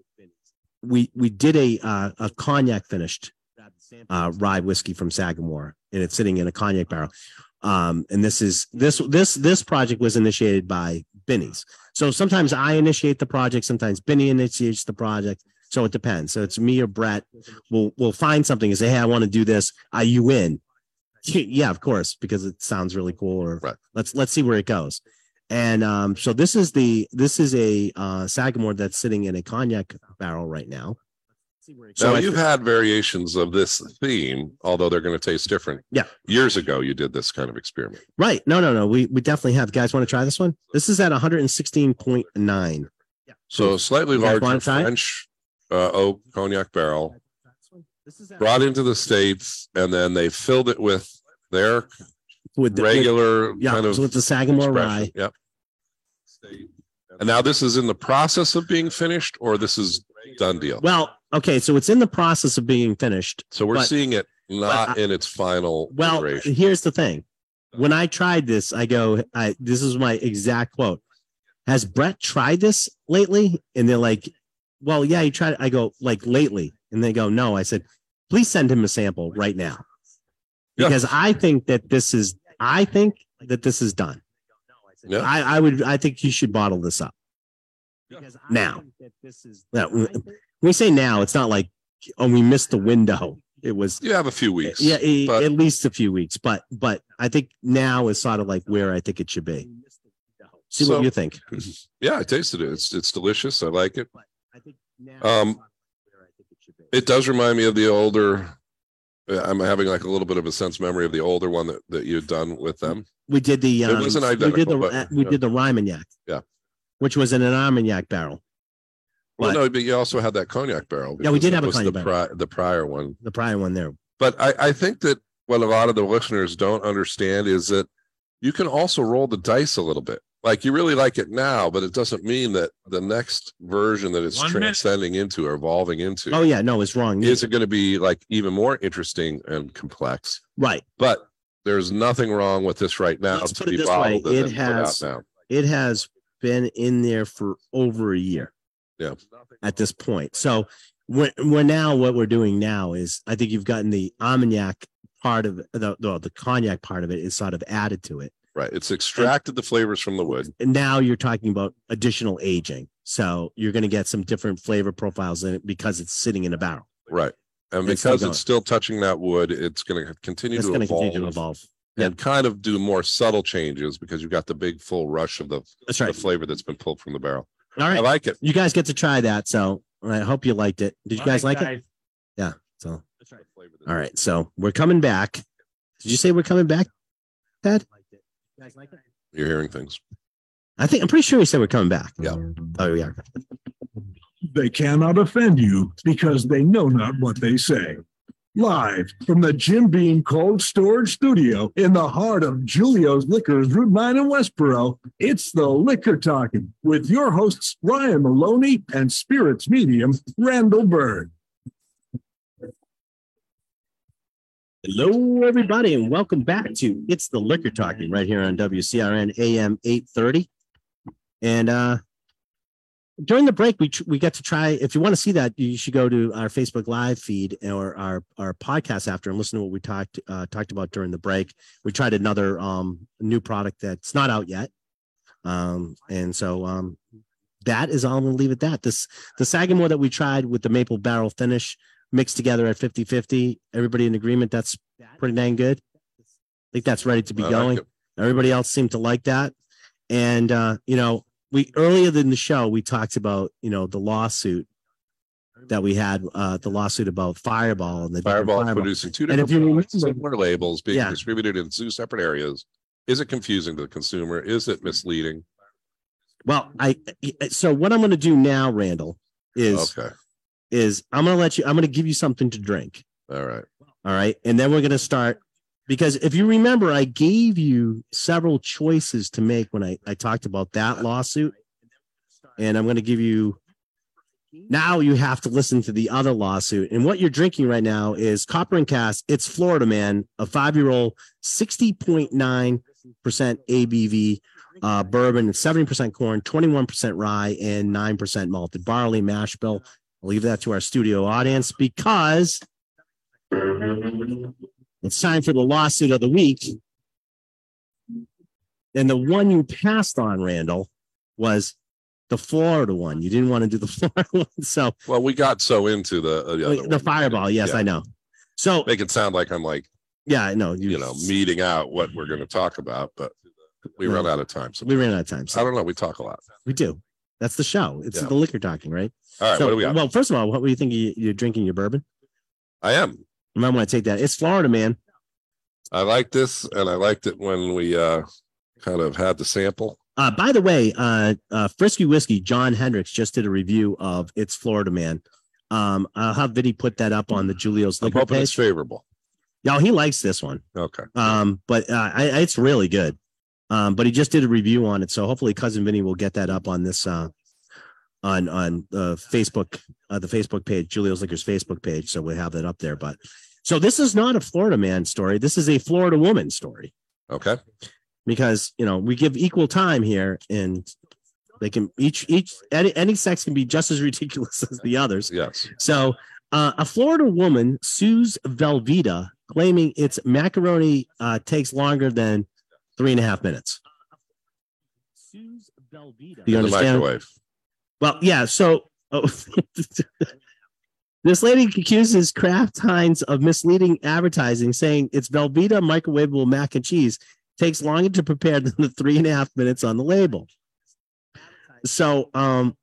we we did a uh, a cognac finished uh, rye whiskey from Sagamore, and it's sitting in a cognac barrel. Um, and this is this this this project was initiated by Binny's. So sometimes I initiate the project, sometimes Benny initiates the project. So it depends. So it's me or Brett. We'll we'll find something and say, hey, I want to do this. Are you in? Yeah, of course, because it sounds really cool. Or Right. let's let's see where it goes. And um, so this is the this is a uh, Sagamore that's sitting in a cognac barrel right now. Now I- you've had variations of this theme, although they're going to taste different. Yeah. Years ago, you did this kind of experiment. Right. No, no, no. We we definitely have. Guys, want to try this one? This is at 116.9. Yeah. So slightly You larger wanna try it? French uh, oak cognac barrel This is brought into the States and then they filled it with their with the, with- regular yeah, kind of so with the Sagamore expression. rye. Yep. And now this is in the process of being finished or this is done deal. Well, okay, so it's in the process of being finished. So we're but- seeing it not I- in its final Well, iteration. here's the thing. When I tried this, I go, I this is my exact quote. Has Brett tried this lately? And they're like, Well, yeah, he tried. I go, like lately. And they go, No. I said, please send him a sample right now. Yeah. Because I think that this is I think that this is done. Yeah. I, I would I think you should bottle this up. Now. Now, when we say now, it's not like oh we missed the window. It was You have a few weeks. yeah, but- at least a few weeks, but but I think now is sort of like where I think it should be. See So- what you think. Yeah, I tasted it. It's it's delicious. I like it. I think now Um, is sort of where I think it should be. It does remind me of the older. I'm having like a little bit of a sense memory of the older one that, that you'd done with them. We did the It um, wasn't identical, we did the but, we yeah. did the Armagnac. Yeah. which was in an Armagnac barrel. Well, But- no, but you also had that cognac barrel. Yeah, we did have a cognac the barrel. pri- the prior one. The prior one there. But I, I think that what a lot of the listeners don't understand is that you can also roll the dice a little bit. Like you really like it now, but it doesn't mean that the next version that it's One minute. transcending into or evolving into Oh yeah, no, it's wrong. is it going to be like even more interesting and complex. right. But there's nothing wrong with this right now Let's to put it be this way, it then put out has- It has been in there for over a year. Yeah. At this point, so we're, we're now what we're doing now is I think you've gotten the Armagnac part of the, the the cognac part of it is sort of added to it. Right. It's extracted the flavors from the wood. And now you're talking about additional aging. So you're going to get some different flavor profiles in it because it's sitting in a barrel. Right. And It's because going. it's still touching that wood, it's going to continue It's to going to evolve, continue to evolve. and kind of do more subtle changes because you've got the big full rush of the, That's the flavor that's been pulled from the barrel. All right. I like it. You guys get to try that. So I hope you liked it. Did you guys like it? Yeah. So all right. So we're coming back. Did you say we're coming back, Ted? You guys like it? You're hearing things. I think I'm pretty sure he said we're coming back. Yeah. Oh, we are. They cannot offend you because they know not what they say. Live from the Jim Beam Cold Storage Studio in the heart of Julio's Liquors, Route 9 in Westboro, it's the Liquor Talking with your hosts, Ryan Maloney and Spirits Medium, Randall Bird. Hello, everybody, and welcome back to It's the Liquor Talking right here on WCRN AM 830. And uh during the break, we we got to try. If you want to see that, you should go to our Facebook Live feed or our our podcast after and listen to what we talked uh, talked about during the break. We tried another um new product that's not out yet, um and so um that is all I'm gonna leave at that. This the Sagamore that we tried with the maple barrel finish mixed together at 50 50. Everybody in agreement? That's pretty dang good. I think that's ready to be I going. it. Everybody else seemed to like that. And, uh, you know, we earlier in the show, we talked about, you know, the lawsuit that we had, uh, the lawsuit about Fireball and the Fireball Fireball. producing two And if different remember- labels being Yeah. distributed in two separate areas. Is it confusing to the consumer? Is it misleading? Well, I, so what I'm going to do now, Randall, is, Okay. Is I'm going to let you, I'm going to give you something to drink. All right. All right. And then we're going to start because if you remember, I gave you several choices to make when I, I talked about that lawsuit. And I'm going to give you Now you have to listen to the other lawsuit. And what you're drinking right now is Copper and Cask. It's Florida Man, a five year old, 60.9% ABV uh, bourbon, 70% corn, 21% rye, and 9% malted barley mash bill. I'll leave that to our studio audience because it's time for the lawsuit of the week. And the one you passed on, Randall, was the Florida one. You didn't want to do the (laughs) Florida one. So Well, we got so into the uh, the, other the fireball. Yes, Yeah. I know. So Make it sound like I'm like yeah, I know. you know meeting out what we're going to talk about, but we Right. run out of time. So we ran out of time. So. I don't know. We talk a lot. we do. That's the show. It's Yeah. the liquor talking, right? All right, so, what do we got? Well, first of all, what do you think you, you're drinking your bourbon? I am. You might want to take that. It's Florida, man. I like this, and I liked it when we uh kind of had the sample. Uh, by the way, uh, uh, Frisky Whiskey, John Hendricks just did a review of It's Florida Man. Um, I'll have Vinny put that up on the Julio's I'm liquor hoping it's page. favorable. Yeah, he likes this one. Okay. Um, but uh, I- it's really good. Um, but he just did a review on it, so hopefully cousin Vinny will get that up on this uh on on uh Facebook uh, the Facebook page, Julio's Liquors Facebook page. So we'll have that up there. But so this is not a Florida man story. This is a Florida woman story Okay. because you know we give equal time here, and they can each each any any sex can be just as (laughs) ridiculous as the others. Yes. So, uh, a Florida woman sues Velveeta, claiming its macaroni uh, takes longer than three and a half minutes. Sues Velveeta. You understand? Well, yeah. So, oh, (laughs) this lady accuses Kraft Heinz of misleading advertising, saying its Velveeta microwavable mac and cheese takes longer to prepare than the three and a half minutes on the label. So, um,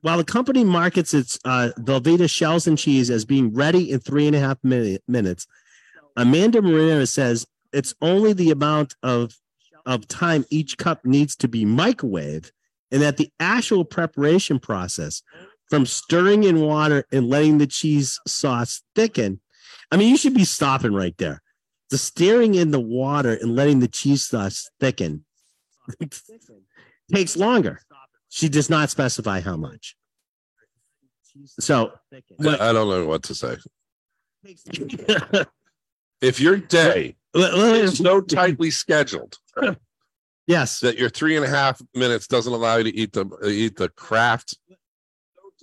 while the company markets its uh, Velveeta shells and cheese as being ready in three and a half minute, minutes, Amanda Marina says it's only the amount of of time each cup needs to be microwaved, and that the actual preparation process, from stirring in water and letting the cheese sauce thicken, I mean, you should be stopping right there. The stirring in the water and letting the cheese sauce thicken takes longer. She does not specify how much. So, what- I don't know what to say. If your day is so tightly scheduled (laughs) yes, that your three and a half minutes doesn't allow you to eat the eat the Kraft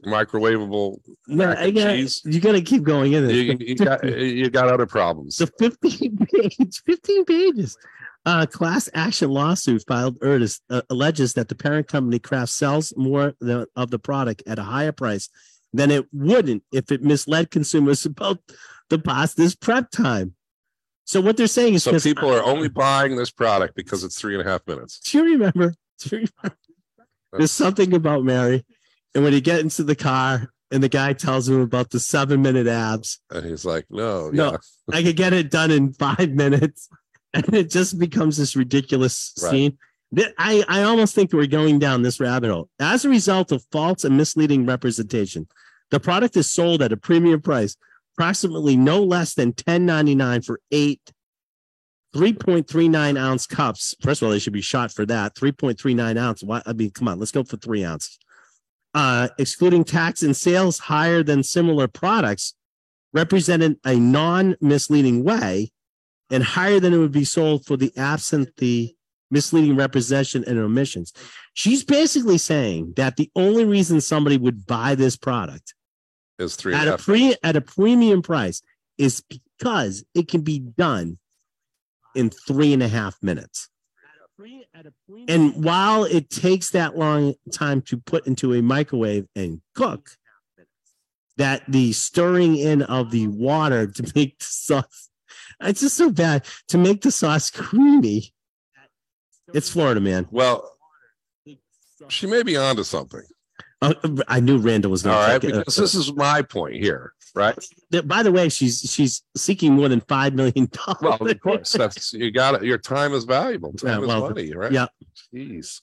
microwavable no, I gotta- cheese, you got to keep going in you, it. you got you got other problems. The 15 page, 15 pages. Uh, class action lawsuit filed Erdis uh, alleges that the parent company Kraft sells more the, of the product at a higher price than it wouldn't if it misled consumers about the pasta's prep time. So what they're saying is So people are only buying this product because it's three and a half minutes. do you remember? Do you remember? There's something about Mary, and when he get into the car and the guy tells him about the seven minute abs, And he's like, no, No. yeah. (laughs) I could get it done in five minutes, (laughs) and it just becomes this ridiculous Right. scene. That- I, I almost think we're going down this rabbit hole. As a result of false and misleading representation, the product is sold at a premium price, approximately no less than $10.99 for eight 3.39 ounce cups. First of all, they should be shot for that. 3.39 ounce. Why? I mean, come on, let's go for three ounces. Uh, excluding tax and sales higher than similar products, represented a non-misleading way and higher than it would be sold for the absent the misleading representation and omissions. She's basically saying that the only reason somebody would buy this product Is three at a pre at a premium price is because it can be done in three and a half minutes. And while it takes that long time to put into a microwave and cook, that the stirring in of the water to make the sauce, it's just so bad to make the sauce creamy. It's Florida, man. Well, she may be onto something. Uh, I knew Randall was All going right, because this is my point here, right? By the way, she's she's seeking more than five million dollars. Well, of course, that's you got it. Your time is valuable. Time Yeah, well, is money, right? yeah. Jeez.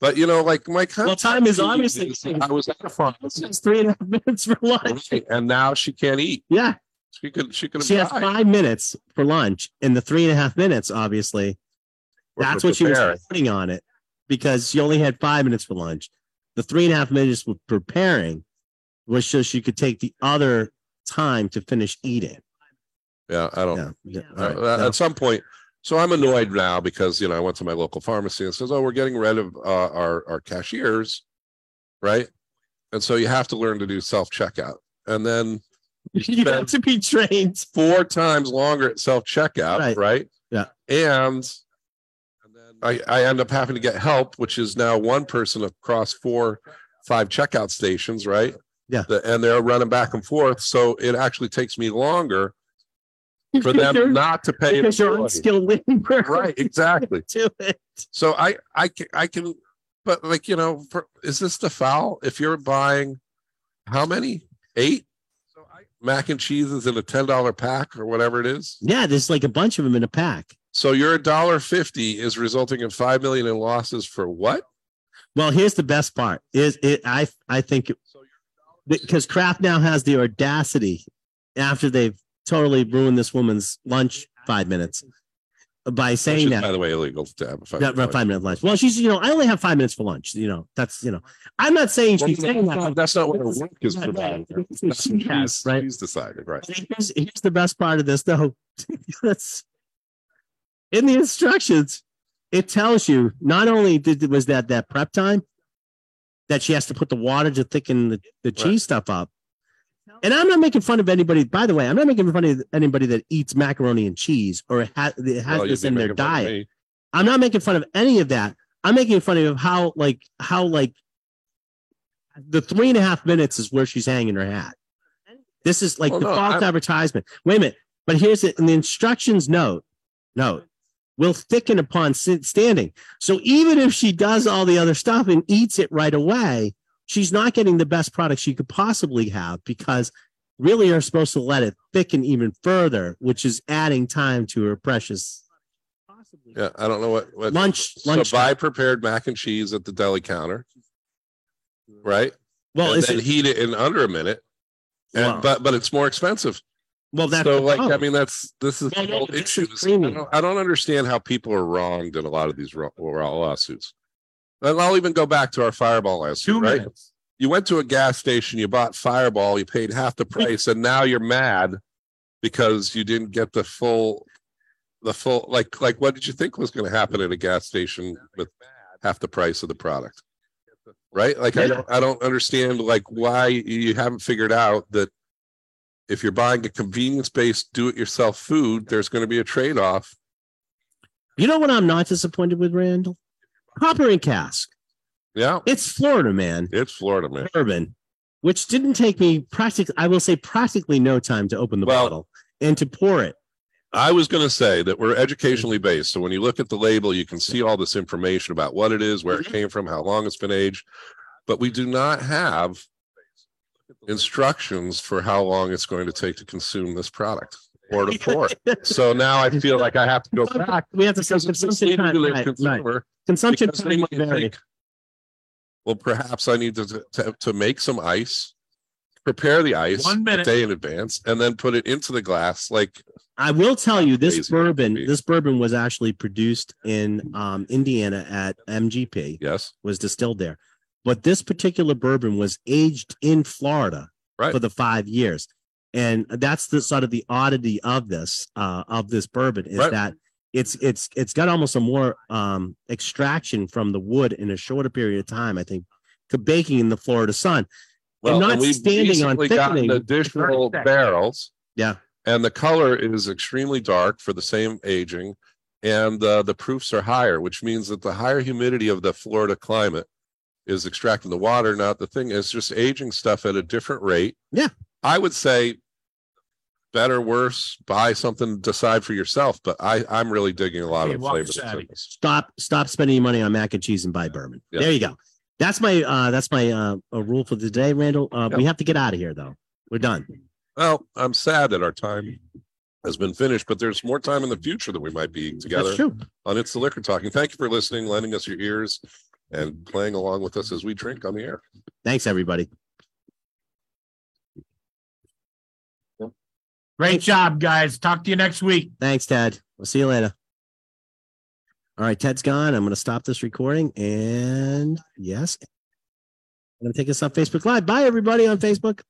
But you know, like my Well, time is obviously- I was at a pharmacy, It's three and a half minutes for lunch. right, and now she can't eat. Yeah, She could. She could. she has five minutes for lunch, and the three and a half minutes, obviously, that's what she was putting on it because she only had five minutes for lunch. The three and a half minutes was preparing, was so she could take the other time to finish eating. Yeah, I don't. Yeah. yeah, right, uh, no. At some point, so I'm annoyed now because you know I went to my local pharmacy and says, "Oh, we're getting rid of uh, our our cashiers, right?" And so you have to learn to do self checkout, and then (laughs) you have to be trained. four times longer at self checkout, Right. right. Yeah. And I I end up having to get help, which is now one person across four, five checkout stations, right? Yeah. The- and they're running back and forth, so it actually takes me longer for them (laughs) not to pay. because you're unskilled labor. Right, exactly. (laughs) To it. So I I can I can, but like you know, for, is this the foul? If you're buying, how many? Eight mac and cheese is in a ten dollar pack or whatever it is. Yeah, there's like a bunch of them in a pack. So your dollar fifty is resulting in five million in losses for what? Well, here's the best part: is it? I I think because Kraft now has the audacity after they've totally ruined this woman's lunch five minutes by saying that. by the way, illegal to have a five. Yeah, right, five minute lunch. Well, she's you know I only have five minutes for lunch. You know that's you know I'm not saying Well, she's saying that. not, that's not what her work is Right, right. providing. That's what she has, She's- right? She's decided, right? Here's, here's the best part of this, though. (laughs) That's in the instructions. It tells you not only did was that that prep time that she has to put the water to thicken the, the cheese stuff up. And I'm not making fun of anybody. By the way, I'm not making fun of anybody that eats macaroni and cheese or ha- has Well, this in their making fun of diet. I'm not making fun of any of that. I'm making fun of how like how like the three and a half minutes is where she's hanging her hat. This is like Well, the no, false I'm- advertisement. Wait a minute, but here's it in the instructions note. Note will thicken upon standing. So even if she does all the other stuff and eats it right away, she's not getting the best product she could possibly have because really are supposed to let it thicken even further, which is adding time to her precious Yeah, I don't know what what lunch. So lunch buy prepared mac and cheese at the deli counter, right? well, and is then it, heat it in under a minute. And but but it's more expensive. Well, that's so like I mean that's this is Well, the no, whole issue. is I, don't, I don't understand how people are wronged in a lot of these raw, raw lawsuits. And I'll even go back to our Fireball lawsuit, Two right? minutes. You went to a gas station, you bought Fireball, you paid half the price, and now you're mad because you didn't get the full, the full like like what did you think was going to happen at a gas station with half the price of the product? Right? Like I don't I don't understand like why you haven't figured out that if you're buying a convenience based do it yourself food, there's going to be a trade off. You know what I'm not disappointed with, Randall? Copper and cask. Yeah, It's Florida, man. it's Florida, man. Bourbon, which didn't take me practically, I will say practically no time to open the Well- bottle and to pour it. I was going to say that we're educationally based. So when you look at the label, you can see all this information about what it is, where it mm-hmm. came from, how long it's been aged. But we do not have instructions for how long it's going to take to consume this product or to (laughs) pour it. So now I feel like I have to go back We have to say consumption time. Right, right. Consumption time think, Well, perhaps I need to, to, to make some ice, prepare the ice One a minute. day in advance, and then put it into the glass. Like I will tell you this bourbon, this bourbon was actually produced in um, Indiana at MGP, yes, was distilled there. But this particular bourbon was aged in Florida Right. for the five years. And that's the sort of the oddity of this, uh, of this bourbon is Right. that it's it's it's got almost a more um extraction from the wood in a shorter period of time, I think, to baking in the Florida sun. Well, not and we've standing on gotten thickening. additional barrels. Yeah. And the color is extremely dark for the same aging. And uh, the proofs are higher, which means that the higher humidity of the Florida climate is extracting the water. not the thing is just aging stuff at a different rate. Yeah. I would say better, worse, buy something, decide for yourself. But I, I'm really digging a lot Hey, of flavors. walk flavor that's savvy. in this. stop stop spending your money on mac and cheese and buy bourbon. Yeah. There you go. That's my uh that's my uh uh, rule for today, Randall. Uh, we have to get out of here though. We're done. Well, I'm sad that our time has been finished, but there's more time in the future that we might be together. That's true. on It's the Liquor Talking. Thank you for listening, lending us your ears, and playing along with us as we drink on the air. Thanks everybody. Great job, guys. Talk to you next week. Thanks, Ted. We'll see you later. All right, Ted's gone. I'm going to stop this recording. And yes, I'm gonna take us on Facebook Live. Bye, everybody on Facebook.